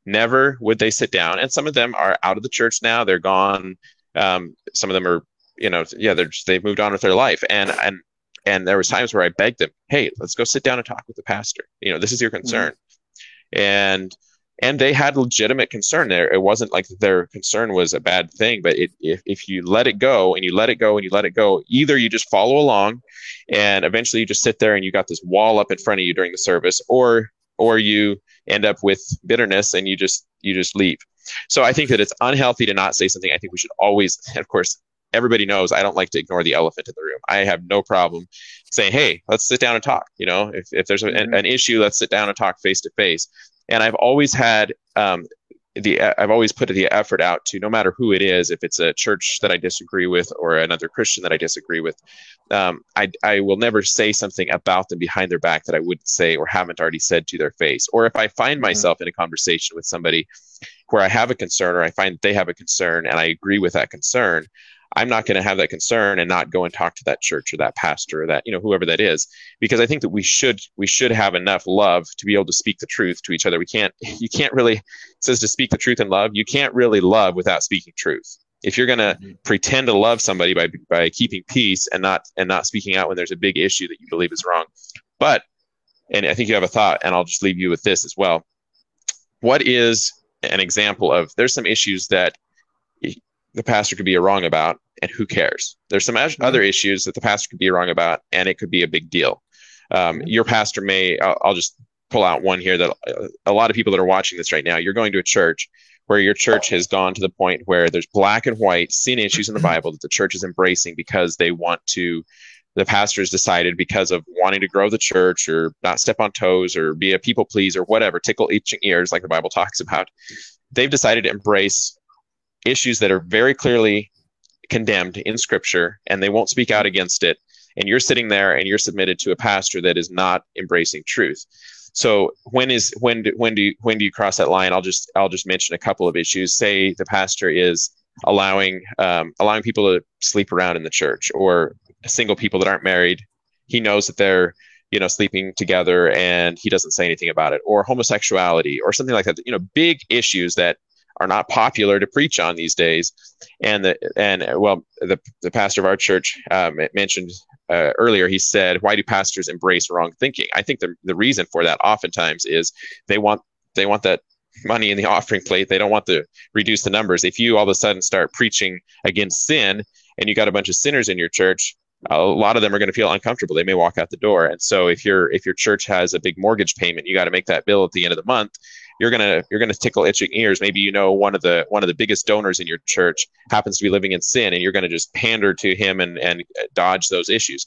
Never would they sit down. And some of them are out of the church now. They're gone. Um, some of them are, you know, yeah, they're just, they've moved on with their life. And and and there was times where I begged them, hey, let's go sit down and talk with the pastor. You know, this is your mm-hmm. concern. Mm-hmm. And and they had legitimate concern there. It wasn't like their concern was a bad thing, but it, if, if you let it go and you let it go and you let it go, either you just follow along and eventually you just sit there and you got this wall up in front of you during the service, or or you end up with bitterness and you just you just leave. So i think that it's unhealthy to not say something. I think we should always of course everybody knows i don't like to ignore the elephant in the room. I have no problem saying hey let's sit down and talk you know? If, if there's a, an, mm-hmm. an issue let's sit down and talk face to face and i've always had um, the I've always put the effort out to no matter who it is, if it's a church that I disagree with or another Christian that I disagree with, um, I I will never say something about them behind their back that I wouldn't say or haven't already said to their face. Or if I find mm-hmm. myself in a conversation with somebody where I have a concern or I find they have a concern and I agree with that concern, I'm not going to have that concern and not go and talk to that church or that pastor or that you know whoever that is because I think that we should we should have enough love to be able to speak the truth to each other. We can't you can't really says to speak the truth in love. You can't really love without speaking truth. If you're going to mm-hmm. pretend to love somebody by by keeping peace and not and not speaking out when there's a big issue that you believe is wrong. But and I think you have a thought and I'll just leave you with this as well. What is an example of there's some issues that the pastor could be wrong about, and who cares? There's some mm-hmm. other issues that the pastor could be wrong about, and it could be a big deal. Um, your pastor may, I'll, I'll, just pull out one here that uh, a lot of people that are watching this right now, you're going to a church where your church has gone to the point where there's black and white sin issues in the Bible that the church is embracing because they want to, the pastors decided because of wanting to grow the church or not step on toes or be a people pleaser or whatever, tickle itching ears like the Bible talks about. They've decided to embrace issues that are very clearly condemned in scripture and they won't speak out against it and you're sitting there and you're submitted to a pastor that is not embracing truth So when is when do, when do you, when do you cross that line? I'll just I'll just mention a couple of issues. Say the pastor is allowing um, allowing people to sleep around in the church or single people that aren't married. He knows that they're you know sleeping together and he doesn't say anything about it or homosexuality or something like that you know big issues that are not popular to preach on these days. And the and well the, the pastor of our church um, mentioned uh, earlier he said why do pastors embrace wrong thinking? I think the, the reason for that oftentimes is they want they want that money in the offering plate. They don't want to reduce the numbers. If you all of a sudden start preaching against sin and you got a bunch of sinners in your church a lot of them are going to feel uncomfortable. They may walk out the door. And so if your if your church has a big mortgage payment you got to make that bill at the end of the month you're gonna you're gonna tickle itching ears. Maybe you know one of the one of the biggest donors in your church happens to be living in sin and you're gonna just pander to him and and uh, dodge those issues.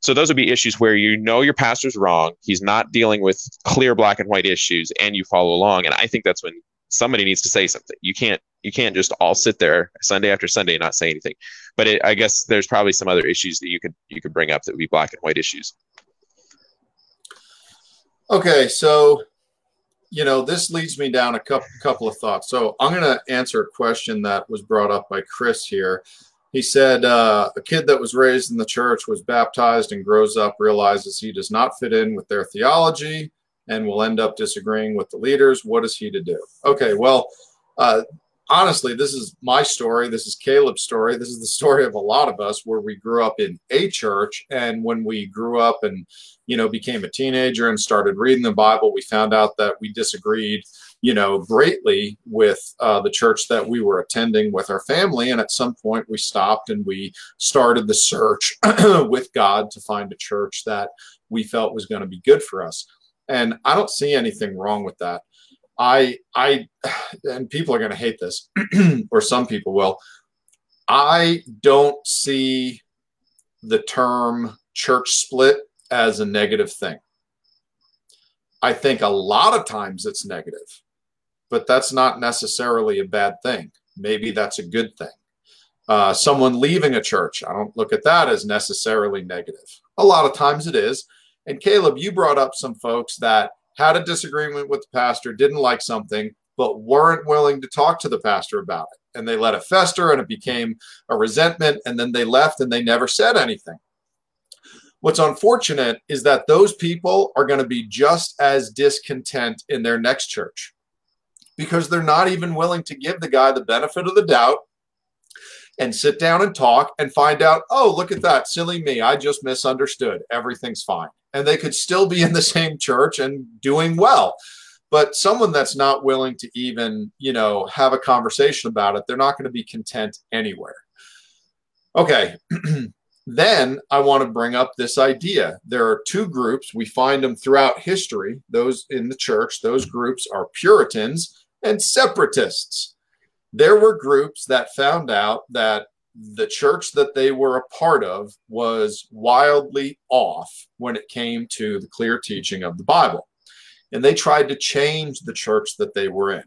So those would be issues where you know your pastor's wrong he's not dealing with clear black and white issues and you follow along. And i think that's when somebody needs to say something. You can't you can't just all sit there sunday after sunday and not say anything. But it, I guess there's probably some other issues that you could you could bring up that would be black and white issues. Okay, so you know this leads me down a couple couple of thoughts. So I'm going to answer a question that was brought up by Chris here. He said uh, a kid that was raised in the church was baptized and grows up realizes he does not fit in with their theology and will end up disagreeing with the leaders. What is he to do? Okay, well, uh, honestly, this is my story. This is Caleb's story. This is the story of a lot of us where we grew up in a church. And when we grew up and, you know, became a teenager and started reading the Bible, we found out that we disagreed, you know, greatly with uh, the church that we were attending with our family. And at some point, we stopped and we started the search with God to find a church that we felt was going to be good for us. And I don't see anything wrong with that. I I and people are going to hate this, or some people will. I don't see the term church split as a negative thing. I think a lot of times it's negative, but that's not necessarily a bad thing. Maybe that's a good thing. Uh, someone leaving a church, I don't look at that as necessarily negative. A lot of times it is. And Caleb, you brought up some folks that had a disagreement with the pastor, didn't like something, but weren't willing to talk to the pastor about it. And they let it fester and it became a resentment. And then they left and they never said anything. What's unfortunate is that those people are going to be just as discontent in their next church because they're not even willing to give the guy the benefit of the doubt and sit down and talk and find out, oh, look at that, silly me. I just misunderstood. Everything's fine. And they could still be in the same church and doing well. But someone that's not willing to even, you know, have a conversation about it, they're not going to be content anywhere. Okay. then I want to bring up this idea. There are two groups. We find them throughout history. Those in the church, those groups are Puritans and separatists there were groups that found out that the church that they were a part of was wildly off when it came to the clear teaching of the Bible. And they tried to change the church that they were in.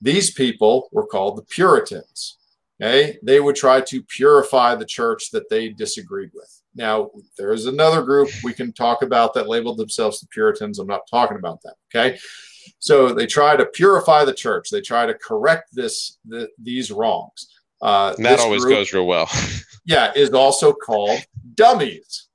These people were called the Puritans. Okay, they would try to purify the church that they disagreed with. Now, there's another group we can talk about that labeled themselves the Puritans. I'm not talking about that. Okay, so they try to purify the church. They try to correct this the, these wrongs. Uh, that always goes real well. yeah, is also called dummies.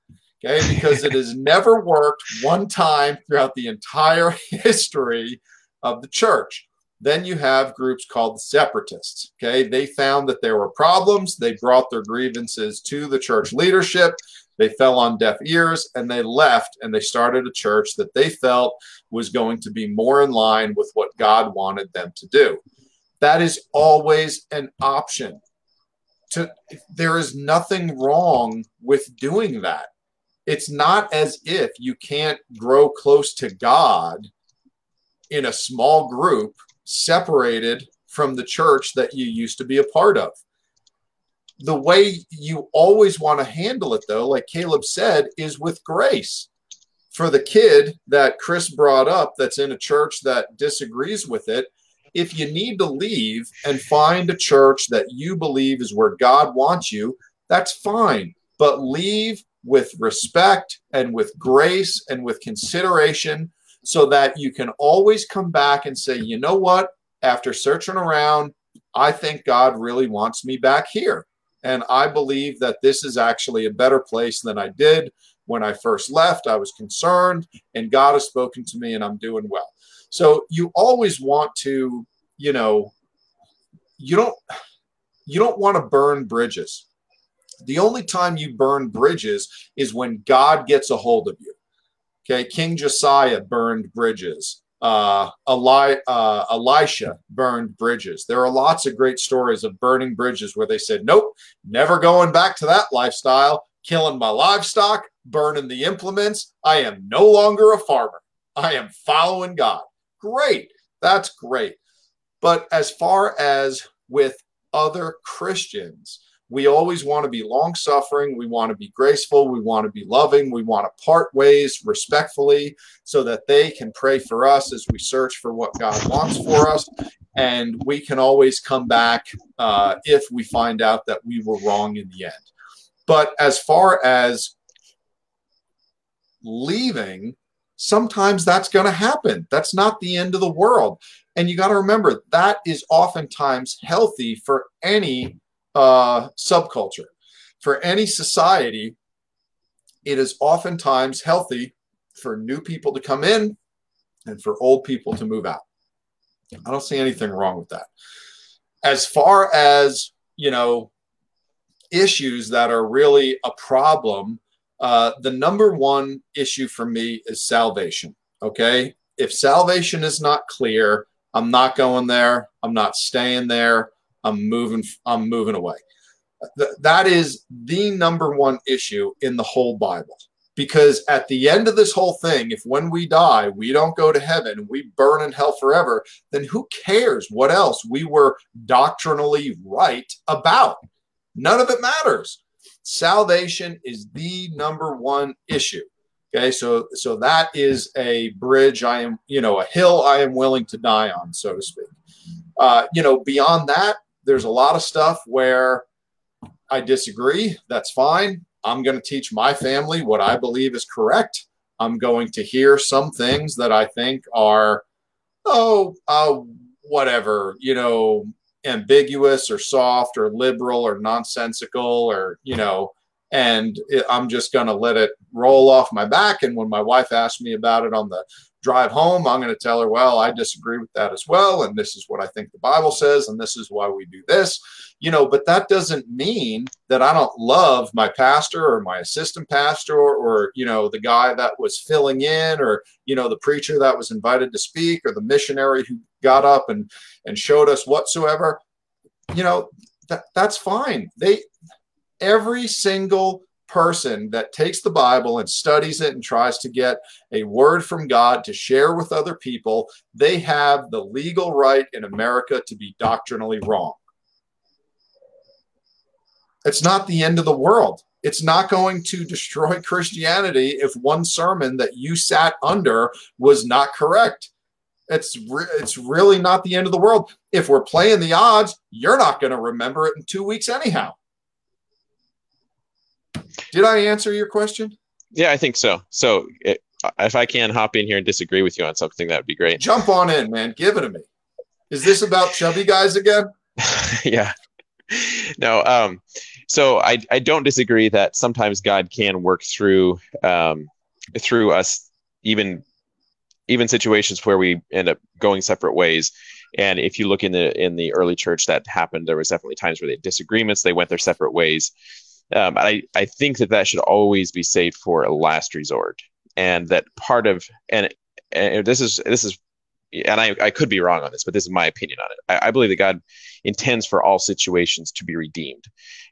Okay, because it has never worked one time throughout the entire history of the church. Then you have groups called the separatists. Okay, they found that there were problems. They brought their grievances to the church leadership. They fell on deaf ears and they left and they started a church that they felt was going to be more in line with what God wanted them to do. That is always an option. To, there is nothing wrong with doing that. It's not as if you can't grow close to God in a small group separated from the church that you used to be a part of the way you always want to handle it, though, like Caleb said, is with grace. For the kid that Chris brought up that's in a church that disagrees with it, if you need to leave and find a church that you believe is where God wants you, that's fine. But leave with respect and with grace and with consideration so that you can always come back and say, you know what? After searching around, I think God really wants me back here. And I believe that this is actually a better place than I did when I first left. I was concerned, and God has spoken to me, and I'm doing well. So you always want to, you know, you don't you don't want to burn bridges. The only time you burn bridges is when God gets a hold of you. Okay, King Josiah burned bridges. Uh, Eli, uh, Elisha burned bridges. There are lots of great stories of burning bridges where they said, Nope, never going back to that lifestyle, killing my livestock, burning the implements. I am no longer a farmer. I am following God. Great. That's great. But as far as with other Christians, we always want to be long suffering. We want to be graceful. We want to be loving. We want to part ways respectfully so that they can pray for us as we search for what God wants for us. And we can always come back uh, if we find out that we were wrong in the end. But as far as leaving, sometimes that's going to happen. That's not the end of the world. And you got to remember that is oftentimes healthy for any uh, subculture. For any society, it is oftentimes healthy for new people to come in and for old people to move out. I don't see anything wrong with that. As far as, you know, issues that are really a problem, uh, the number one issue for me is salvation. Okay. If salvation is not clear, I'm not going there. I'm not staying there. I'm moving. I'm moving away. Th- that is the number one issue in the whole Bible. Because at the end of this whole thing, if when we die, we don't go to heaven, we burn in hell forever, then who cares what else we were doctrinally right about? None of it matters. Salvation is the number one issue. Okay, so so that is a bridge I am, you know, a hill I am willing to die on, so to speak. Uh, you know, beyond that, there's a lot of stuff where I disagree. That's fine. I'm going to teach my family what I believe is correct. I'm going to hear some things that I think are, oh, uh, whatever, you know, ambiguous or soft or liberal or nonsensical or, you know, and it, I'm just going to let it roll off my back. And when my wife asked me about it on the drive home, I'm going to tell her, well, I disagree with that as well. And this is what I think the Bible says. And this is why we do this. You know, but that doesn't mean that I don't love my pastor or my assistant pastor or, or, you know, the guy that was filling in or, you know, the preacher that was invited to speak or the missionary who got up and, and showed us whatsoever. You know, that, that's fine. They, every single person that takes the Bible and studies it and tries to get a word from God to share with other people, they have the legal right in America to be doctrinally wrong. It's not the end of the world. It's not going to destroy Christianity if one sermon that you sat under was not correct. It's re- it's really not the end of the world. If we're playing the odds, you're not going to remember it in 2 weeks anyhow. Did I answer your question? Yeah, I think so. So it, if I can hop in here and disagree with you on something, that would be great. Jump on in, man. Give it to me. Is this about chubby guys again? yeah. No. Um, so I, I don't disagree that sometimes God can work through um, through us even even situations where we end up going separate ways. And if you look in the in the early church, that happened. There was definitely times where they had disagreements. They went their separate ways. Um, I, I think that that should always be saved for a last resort, and that part of and, and this is this is and I, I could be wrong on this, but this is my opinion on it. I, I, believe that God intends for all situations to be redeemed.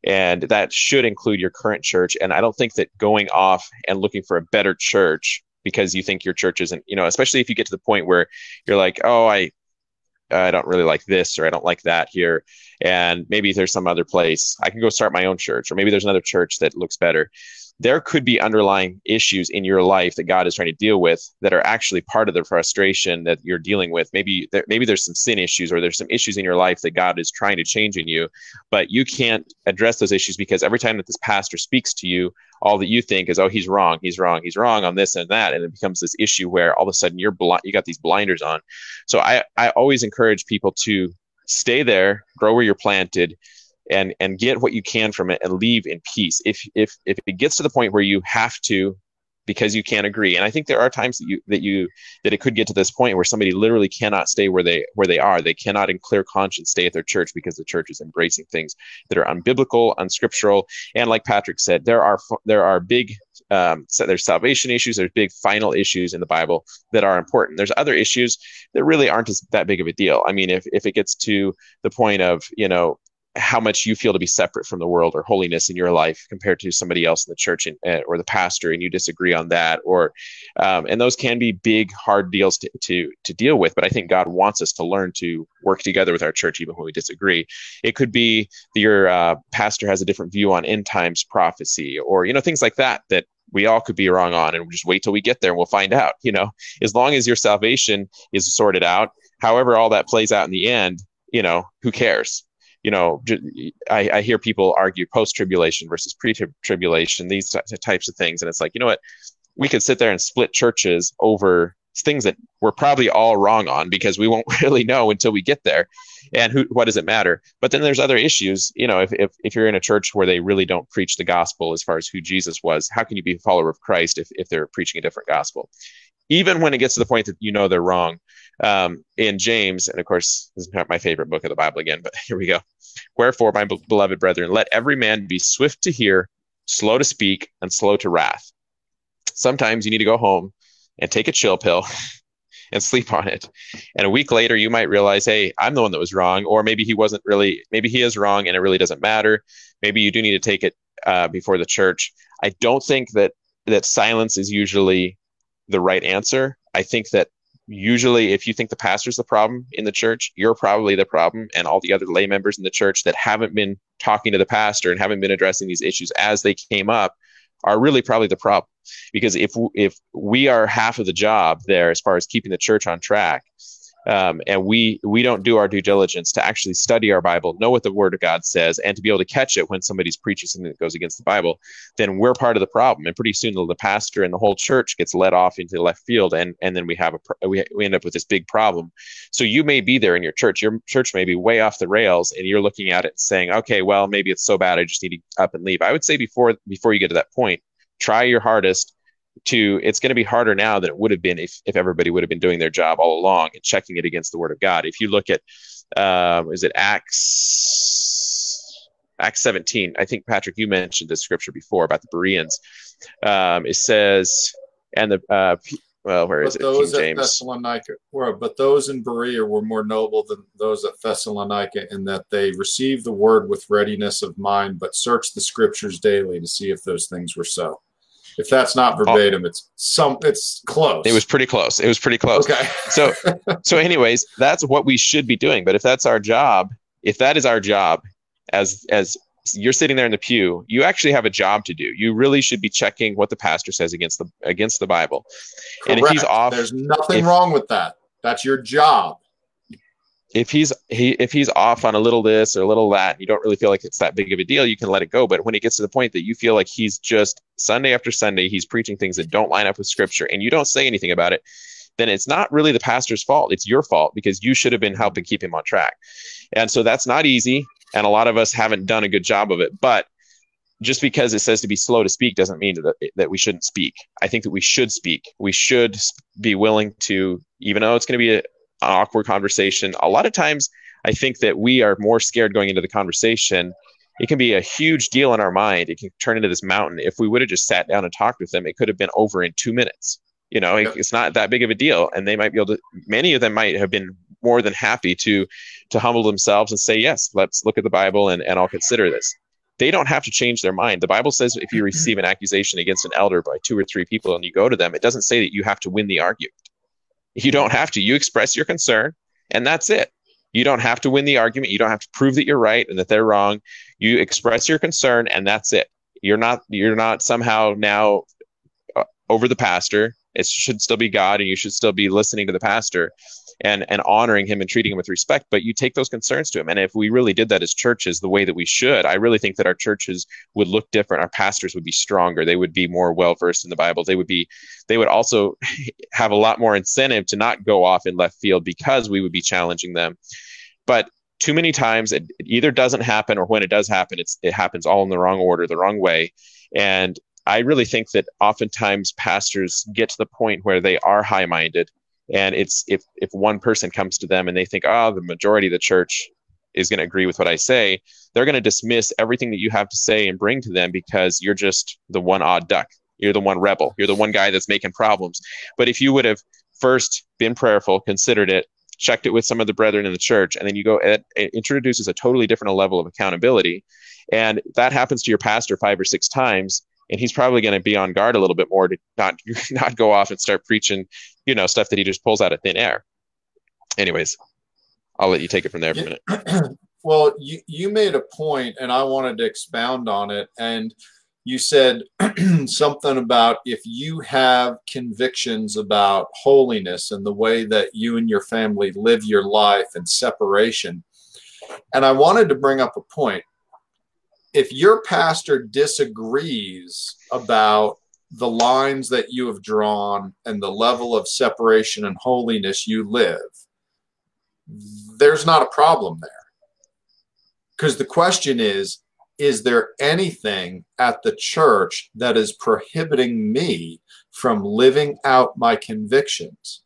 And that should include your current church. And I don't think that going off and looking for a better church because you think your church isn't, you know, especially if you get to the point where you're like, oh, I, I don't really like this or I don't like that here. And maybe there's some other place I can go start my own church, or maybe there's another church that looks better. There could be underlying issues in your life that God is trying to deal with that are actually part of the frustration that you're dealing with. Maybe there, maybe there's some sin issues or there's some issues in your life that God is trying to change in you, but you can't address those issues because every time that this pastor speaks to you, all that you think is, oh, he's wrong, he's wrong, he's wrong on this and that, and it becomes this issue where all of a sudden you're blind, you got these blinders on. So I I always encourage people to stay there, grow where you're planted and and get what you can from it and leave in peace. If if if it gets to the point where you have to because you can't agree. And i think there are times that you that you that it could get to this point where somebody literally cannot stay where they where they are. They cannot in clear conscience stay at their church because the church is embracing things that are unbiblical unscriptural. And like patrick said there are there are big um, so there's salvation issues there's big final issues in the bible that are important. There's other issues that really aren't as that big of a deal. I mean if, if it gets to the point of you know how much you feel to be separate from the world or holiness in your life compared to somebody else in the church and, or the pastor and you disagree on that or um, and those can be big hard deals to, to to deal with but i think god wants us to learn to work together with our church even when we disagree. It could be that your uh, pastor has a different view on end times prophecy or you know things like that that we all could be wrong on and we'll just wait till we get there and we'll find out you know? As long as your salvation is sorted out however all that plays out in the end you know who cares you know, I, I hear people argue post tribulation versus pre tribulation, these types of things. And it's like, you know what? We could sit there and split churches over things that we're probably all wrong on because we won't really know until we get there. And who, what does it matter? But then there's other issues. You know, if, if, if you're in a church where they really don't preach the gospel as far as who Jesus was, how can you be a follower of Christ if, if they're preaching a different gospel? Even when it gets to the point that you know they're wrong, um, in James, and of course, this is not my favorite book of the Bible again, but here we go. Wherefore, my beloved brethren, let every man be swift to hear, slow to speak, and slow to wrath. Sometimes you need to go home and take a chill pill and sleep on it. And a week later, you might realize, hey, I'm the one that was wrong, or maybe he wasn't really, maybe he is wrong and it really doesn't matter. Maybe you do need to take it uh, before the church. I don't think that that silence is usually the right answer. I think that usually if you think the pastor's the problem in the church you're probably the problem and all the other lay members in the church that haven't been talking to the pastor and haven't been addressing these issues as they came up are really probably the problem because if if we are half of the job there as far as keeping the church on track um, and we we don't do our due diligence to actually study our Bible, know what the Word of God says, and to be able to catch it when somebody's preaching something that goes against the Bible, then we're part of the problem. And pretty soon, the, pastor and the whole church gets led off into the left field, and and then we have a we, we end up with this big problem. So you may be there in your church, your church may be way off the rails, and you're looking at it saying, okay, well maybe it's so bad, I just need to up and leave. I would say before before you get to that point, try your hardest to it's going to be harder now than it would have been if, if everybody would have been doing their job all along and checking it against the word of God. If you look at, um, is it Acts, Acts 17? I think Patrick, you mentioned this scripture before about the Bereans. Um, it says, and the, uh, well, where is but it? Those King James. Thessalonica, were, but those in Berea were more noble than those at Thessalonica in that they received the word with readiness of mind, but searched the scriptures daily to see if those things were so. If that's not oh. verbatim, it's some it's close. It was pretty close. It was pretty close. Okay. so so anyways, that's what we should be doing. But if that's our job, if that is our job as as you're sitting there in the pew, you actually have a job to do. You really should be checking what the pastor says against the against the Bible. Correct. And if he's off, there's nothing if, wrong with that. That's your job if he's he if he's off on a little this or a little that, you don't really feel like it's that big of a deal, you can let it go. But when it gets to the point that you feel like he's just Sunday after Sunday, he's preaching things that don't line up with scripture and you don't say anything about it, then it's not really the pastor's fault. It's your fault because you should have been helping keep him on track. And so that's not easy. And a lot of us haven't done a good job of it. But just because it says to be slow to speak doesn't mean that, that we shouldn't speak. I think that we should speak. We should be willing to, even though it's going to be a, awkward conversation. A lot of times, I think that we are more scared going into the conversation. It can be a huge deal in our mind. It can turn into this mountain. If we would have just sat down and talked with them, it could have been over in two minutes. You know, yep. it's not that big of a deal, and they might be able to. Many of them might have been more than happy to to humble themselves and say, "Yes, let's look at the Bible and and I'll consider this." They don't have to change their mind. The Bible says if you mm-hmm. receive an accusation against an elder by two or three people and you go to them, it doesn't say that you have to win the argument. You don't have to. You express your concern, and that's it. You don't have to win the argument. You don't have to prove that you're right and that they're wrong. You express your concern, and that's it. You're not you're not somehow now uh, over the pastor. It should still be God, and you should still be listening to the pastor and and honoring him and treating him with respect but you take those concerns to him. And if we really did that as churches the way that we should i really think that our churches would look different. Our pastors would be stronger. They would be more well versed in the bible. They would be they would also have a lot more incentive to not go off in left field because we would be challenging them. But too many times it, it either doesn't happen or when it does happen it's it happens all in the wrong order the wrong way. And I really think that oftentimes pastors get to the point where they are high minded and it's if if one person comes to them and they think oh the majority of the church is going to agree with what i say they're going to dismiss everything that you have to say and bring to them because you're just the one odd duck. You're the one rebel. You're the one guy that's making problems. But if you would have first been prayerful considered it checked it with some of the brethren in the church and then you go it, it introduces a totally different level of accountability. And that happens to your pastor five or six times and he's probably going to be on guard a little bit more to not not go off and start preaching, you know, stuff that he just pulls out of thin air. Anyways, I'll let you take it from there for a minute. well, you you made a point, and I wanted to expound on it, and you said something about if you have convictions about holiness and the way that you and your family live your life and separation. And I wanted to bring up a point if your pastor disagrees about the lines that you have drawn and the level of separation and holiness you live, there's not a problem there. Because the question is is there anything at the church that is prohibiting me from living out my convictions?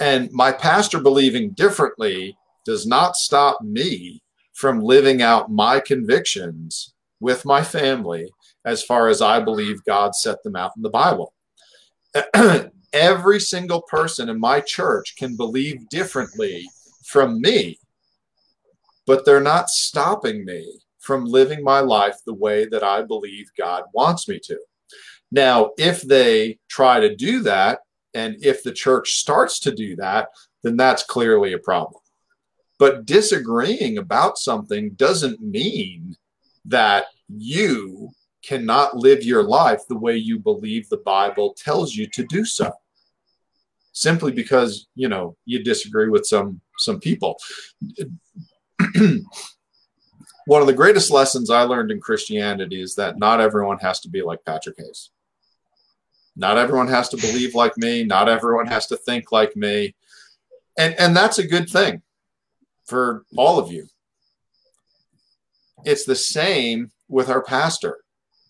And my pastor believing differently does not stop me from living out my convictions with my family as far as I believe God set them out in the Bible. Every single person in my church can believe differently from me, but they're not stopping me from living my life the way that I believe God wants me to. Now, if they try to do that, and if the church starts to do that, then that's clearly a problem. But disagreeing about something doesn't mean that you cannot live your life the way you believe the Bible tells you to do so. Simply because, you know, you disagree with some some people. One of the greatest lessons I learned in Christianity is that not everyone has to be like Patrick Hayes. Not everyone has to believe like me, not everyone has to think like me. And and that's a good thing for all of you it's the same with our pastor.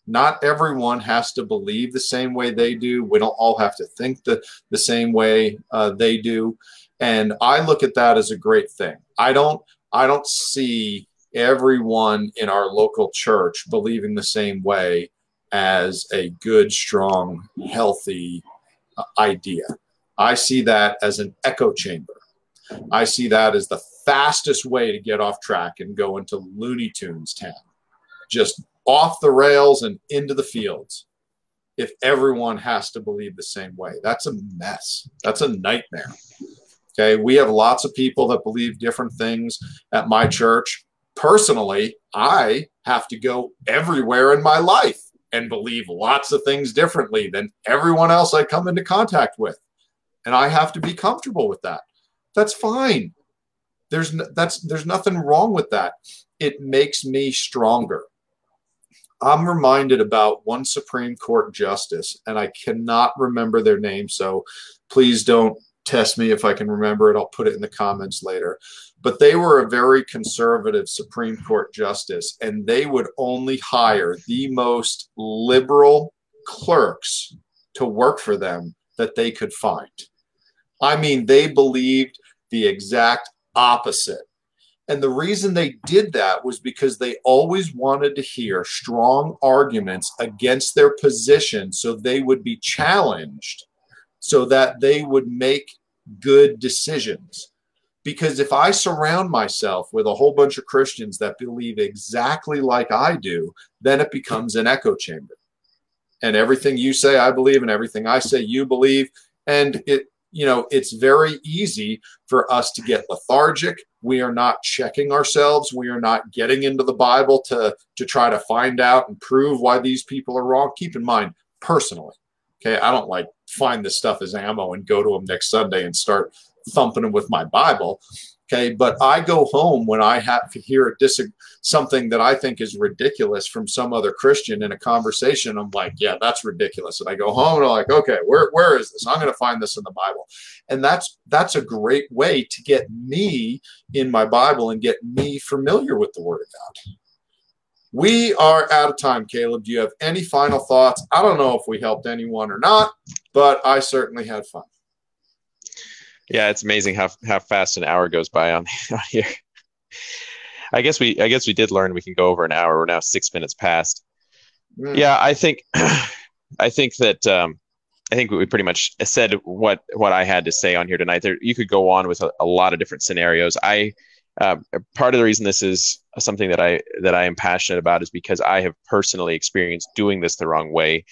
Not everyone has to believe the same way they do. We don't all have to think the, the same way uh, they do. And I look at that as a great thing. I don't I don't see everyone in our local church believing the same way as a good, strong, healthy uh, idea. I see that as an echo chamber. I see that as the fastest way to get off track and go into Looney Tunes town. Just off the rails and into the fields. If everyone has to believe the same way, that's a mess. That's a nightmare. Okay. We have lots of people that believe different things at my church. Personally, I have to go everywhere in my life and believe lots of things differently than everyone else I come into contact with. And I have to be comfortable with that. That's fine. There's no, that's there's nothing wrong with that. It makes me stronger. I'm reminded about one Supreme Court justice, and I cannot remember their name, so please don't test me if I can remember it. I'll put it in the comments later. But they were a very conservative Supreme Court justice, and they would only hire the most liberal clerks to work for them that they could find. I mean, they believed the exact opposite. And the reason they did that was because they always wanted to hear strong arguments against their position so they would be challenged so that they would make good decisions. Because if I surround myself with a whole bunch of Christians that believe exactly like I do, then it becomes an echo chamber. And everything you say, I believe, and everything I say, you believe. And it you know, it's very easy for us to get lethargic, we are not checking ourselves. We are not getting into the bible to to try to find out and prove why these people are wrong. Keep in mind personally okay i don't like find this stuff as ammo and go to them next sunday and start thumping them with my bible Okay, but I go home when I have to hear a dis- something that I think is ridiculous from some other Christian in a conversation. I'm like, yeah, that's ridiculous. And I go home and I'm like, okay, where where is this? I'm going to find this in the Bible, and that's that's a great way to get me in my Bible and get me familiar with the Word of God. We are out of time, Caleb. Do you have any final thoughts? I don't know if we helped anyone or not, but I certainly had fun. Yeah, it's amazing how how fast an hour goes by on, on here. I guess we I guess we did learn we can go over an hour. We're now six minutes past. Mm. Yeah, I think I think that um, I think we pretty much said what what I had to say on here tonight. There, you could go on with a, a lot of different scenarios. I uh, part of the reason this is something that I that I am passionate about is because I have personally experienced doing this the wrong way.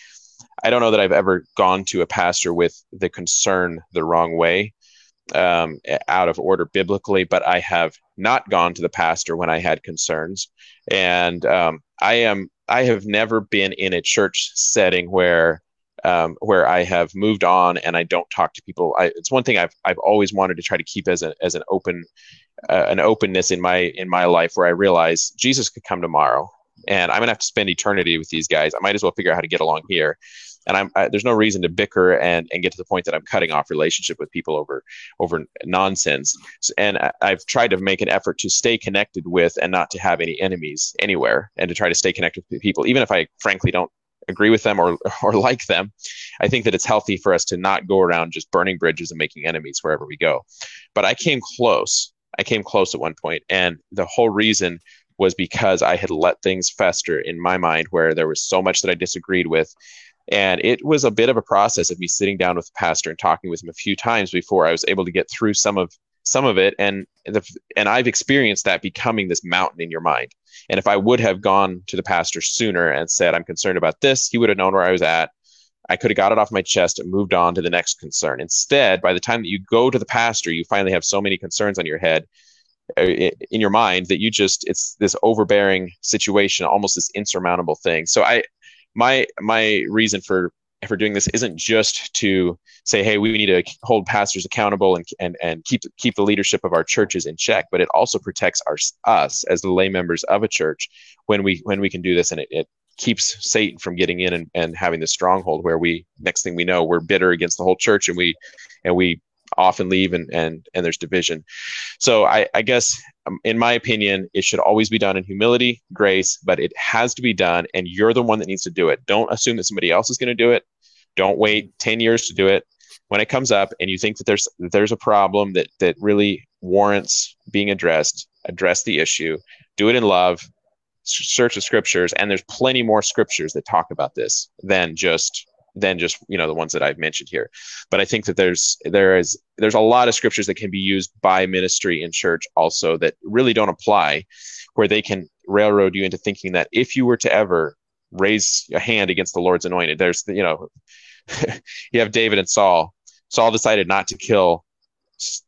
I don't know that I've ever gone to a pastor with the concern the wrong way um, out of order biblically, but I have not gone to the pastor when I had concerns, and um, I am I have never been in a church setting where um, where I have moved on and I don't talk to people. I, it's one thing I've I've always wanted to try to keep as an as an open uh, an openness in my in my life where I realize Jesus could come tomorrow and I'm gonna have to spend eternity with these guys. I might as well figure out how to get along here and I'm I, there's no reason to bicker and and get to the point that I'm cutting off relationship with people over over nonsense. And I, I've tried to make an effort to stay connected with and not to have any enemies anywhere, and to try to stay connected with people, even if I frankly don't agree with them or or like them. I think that it's healthy for us to not go around just burning bridges and making enemies wherever we go. But I came close. I came close at one point, and the whole reason was because I had let things fester in my mind where there was so much that I disagreed with and it was a bit of a process of me sitting down with the pastor and talking with him a few times before I was able to get through some of some of it. And the, and I've experienced that becoming this mountain in your mind. And if I would have gone to the pastor sooner and said, I'm concerned about this, he would have known where I was at. I could have got it off my chest and moved on to the next concern. Instead, by the time that you go to the pastor, you finally have so many concerns on your head uh, in your mind that you just it's this overbearing situation almost this insurmountable thing so i my my reason for for doing this isn't just to say, hey, we need to hold pastors accountable and and and keep keep the leadership of our churches in check, but it also protects our us as the lay members of a church when we when we can do this, and it, it keeps Satan from getting in and, and having the stronghold where we next thing we know we're bitter against the whole church and we and we often leave and and and there's division. So I, I guess um, in my opinion, it should always be done in humility, grace, but it has to be done, and you're the one that needs to do it. Don't assume that somebody else is going to do it. Don't wait 10 years to do it. When it comes up and you think that there's that there's a problem that that really warrants being addressed, address the issue, do it in love, search the scriptures, and there's plenty more scriptures that talk about this than just than just you know the ones that I've mentioned here. But I think that there's there is there's a lot of scriptures that can be used by ministry in church also that really don't apply, where they can railroad you into thinking that if you were to ever raise a hand against the Lord's anointed, there's you know you have David and Saul. Saul decided not to kill.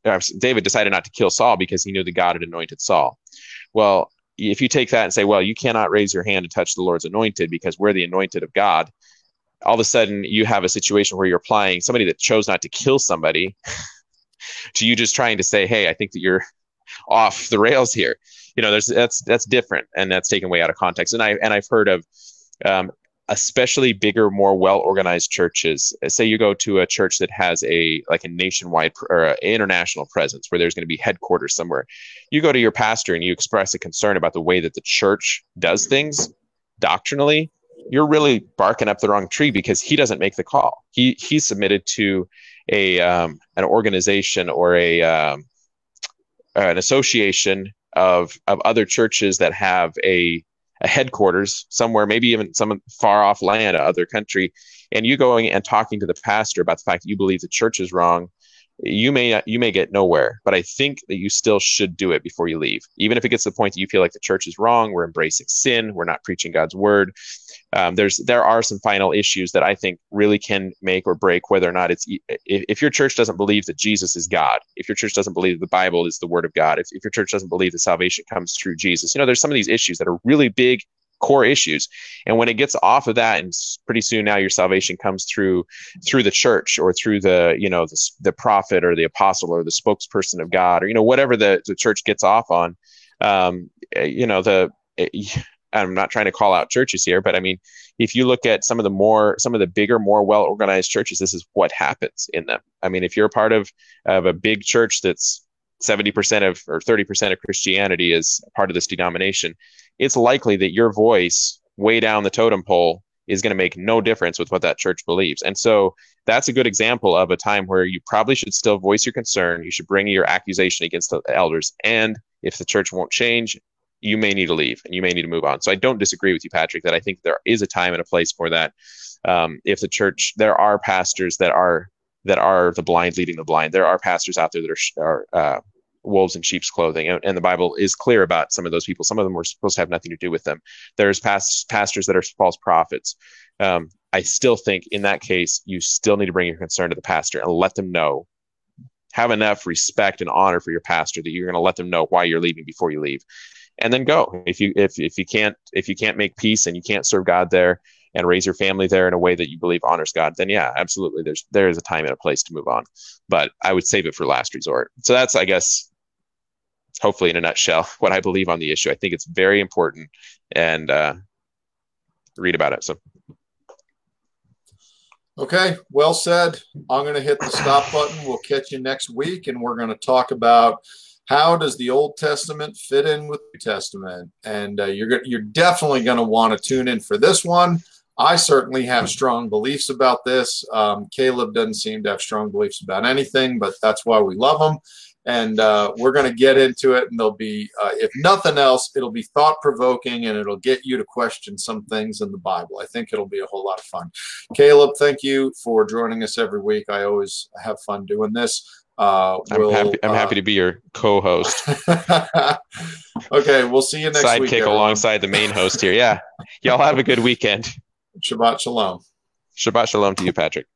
Uh, David decided not to kill Saul because he knew that God had anointed Saul. Well, if you take that and say, well, you cannot raise your hand to touch the Lord's anointed because we're the anointed of God, all of a sudden you have a situation where you're applying somebody that chose not to kill somebody to you just trying to say, hey, I think that you're off the rails here. You know, there's that's that's different and that's taken way out of context. And I and I've heard of um, especially bigger, more well organized churches. Say you go to a church that has a like a nationwide or a international presence where there's going to be headquarters somewhere. You go to your pastor and you express a concern about the way that the church does things doctrinally you're really barking up the wrong tree because he doesn't make the call. He he's submitted to a um, an organization or a um, an association of of other churches that have a a headquarters somewhere, maybe even some far off land, other country, and you going and talking to the pastor about the fact that you believe the church is wrong, you may you may get nowhere but i think that you still should do it before you leave. Even if it gets to the point that you feel like the church is wrong we're embracing sin we're not preaching god's word um, there's there are some final issues that i think really can make or break whether or not it's if, if your church doesn't believe that jesus is god if your church doesn't believe the bible is the word of god if, if your church doesn't believe that salvation comes through jesus you know there's some of these issues that are really big core issues. And when it gets off of that and pretty soon now your salvation comes through through the church or through the you know the, the prophet or the apostle or the spokesperson of god or you know whatever the, the church gets off on um, eh, you know the eh, i'm not trying to call out churches here but i mean if you look at some of the more some of the bigger more well organized churches this is what happens in them. I mean if you're a part of of a big church that's 70% of or 30% of christianity is part of this denomination it's likely that your voice way down the totem pole is going to make no difference with what that church believes. And so that's a good example of a time where you probably should still voice your concern. You should bring your accusation against the elders. And if the church won't change, you may need to leave and you may need to move on. So I don't disagree with you, Patrick, that I think there is a time and a place for that. Um, if the church, there are pastors that are that are the blind leading the blind. There are pastors out there that are, are uh, wolves in sheep's clothing. And, and, the Bible is clear about some of those people. Some of them were supposed to have nothing to do with them. There's past, pastors that are false prophets. Um, I still think in that case, you still need to bring your concern to the pastor and let them know. Have enough respect and honor for your pastor that you're going to let them know why you're leaving before you leave, and then go. If you if if you can't if you can't make peace and you can't serve God there and raise your family there in a way that you believe honors God, then yeah, absolutely. There's there is a time and a place to move on, but I would save it for last resort. So that's I guess hopefully in a nutshell what I believe on the issue. I think it's very important and uh, read about it. So. Okay, well said. I'm going to hit the stop button. We'll catch you next week, and we're going to talk about how does the Old Testament fit in with the New Testament. And uh, you're you're definitely going to want to tune in for this one. I certainly have strong beliefs about this. Um, Caleb doesn't seem to have strong beliefs about anything, but that's why we love him and uh, we're going to get into it and there'll be uh, if nothing else it'll be thought provoking and it'll get you to question some things in the bible i think it'll be a whole lot of fun caleb thank you for joining us every week i always have fun doing this uh, we'll, I'm, happy, I'm happy uh, to be your co-host. okay, we'll see you next Sidekick week. Sidekick alongside the main host here. Yeah, y'all have a good weekend. Shabbat shalom. Shabbat shalom to you, Patrick.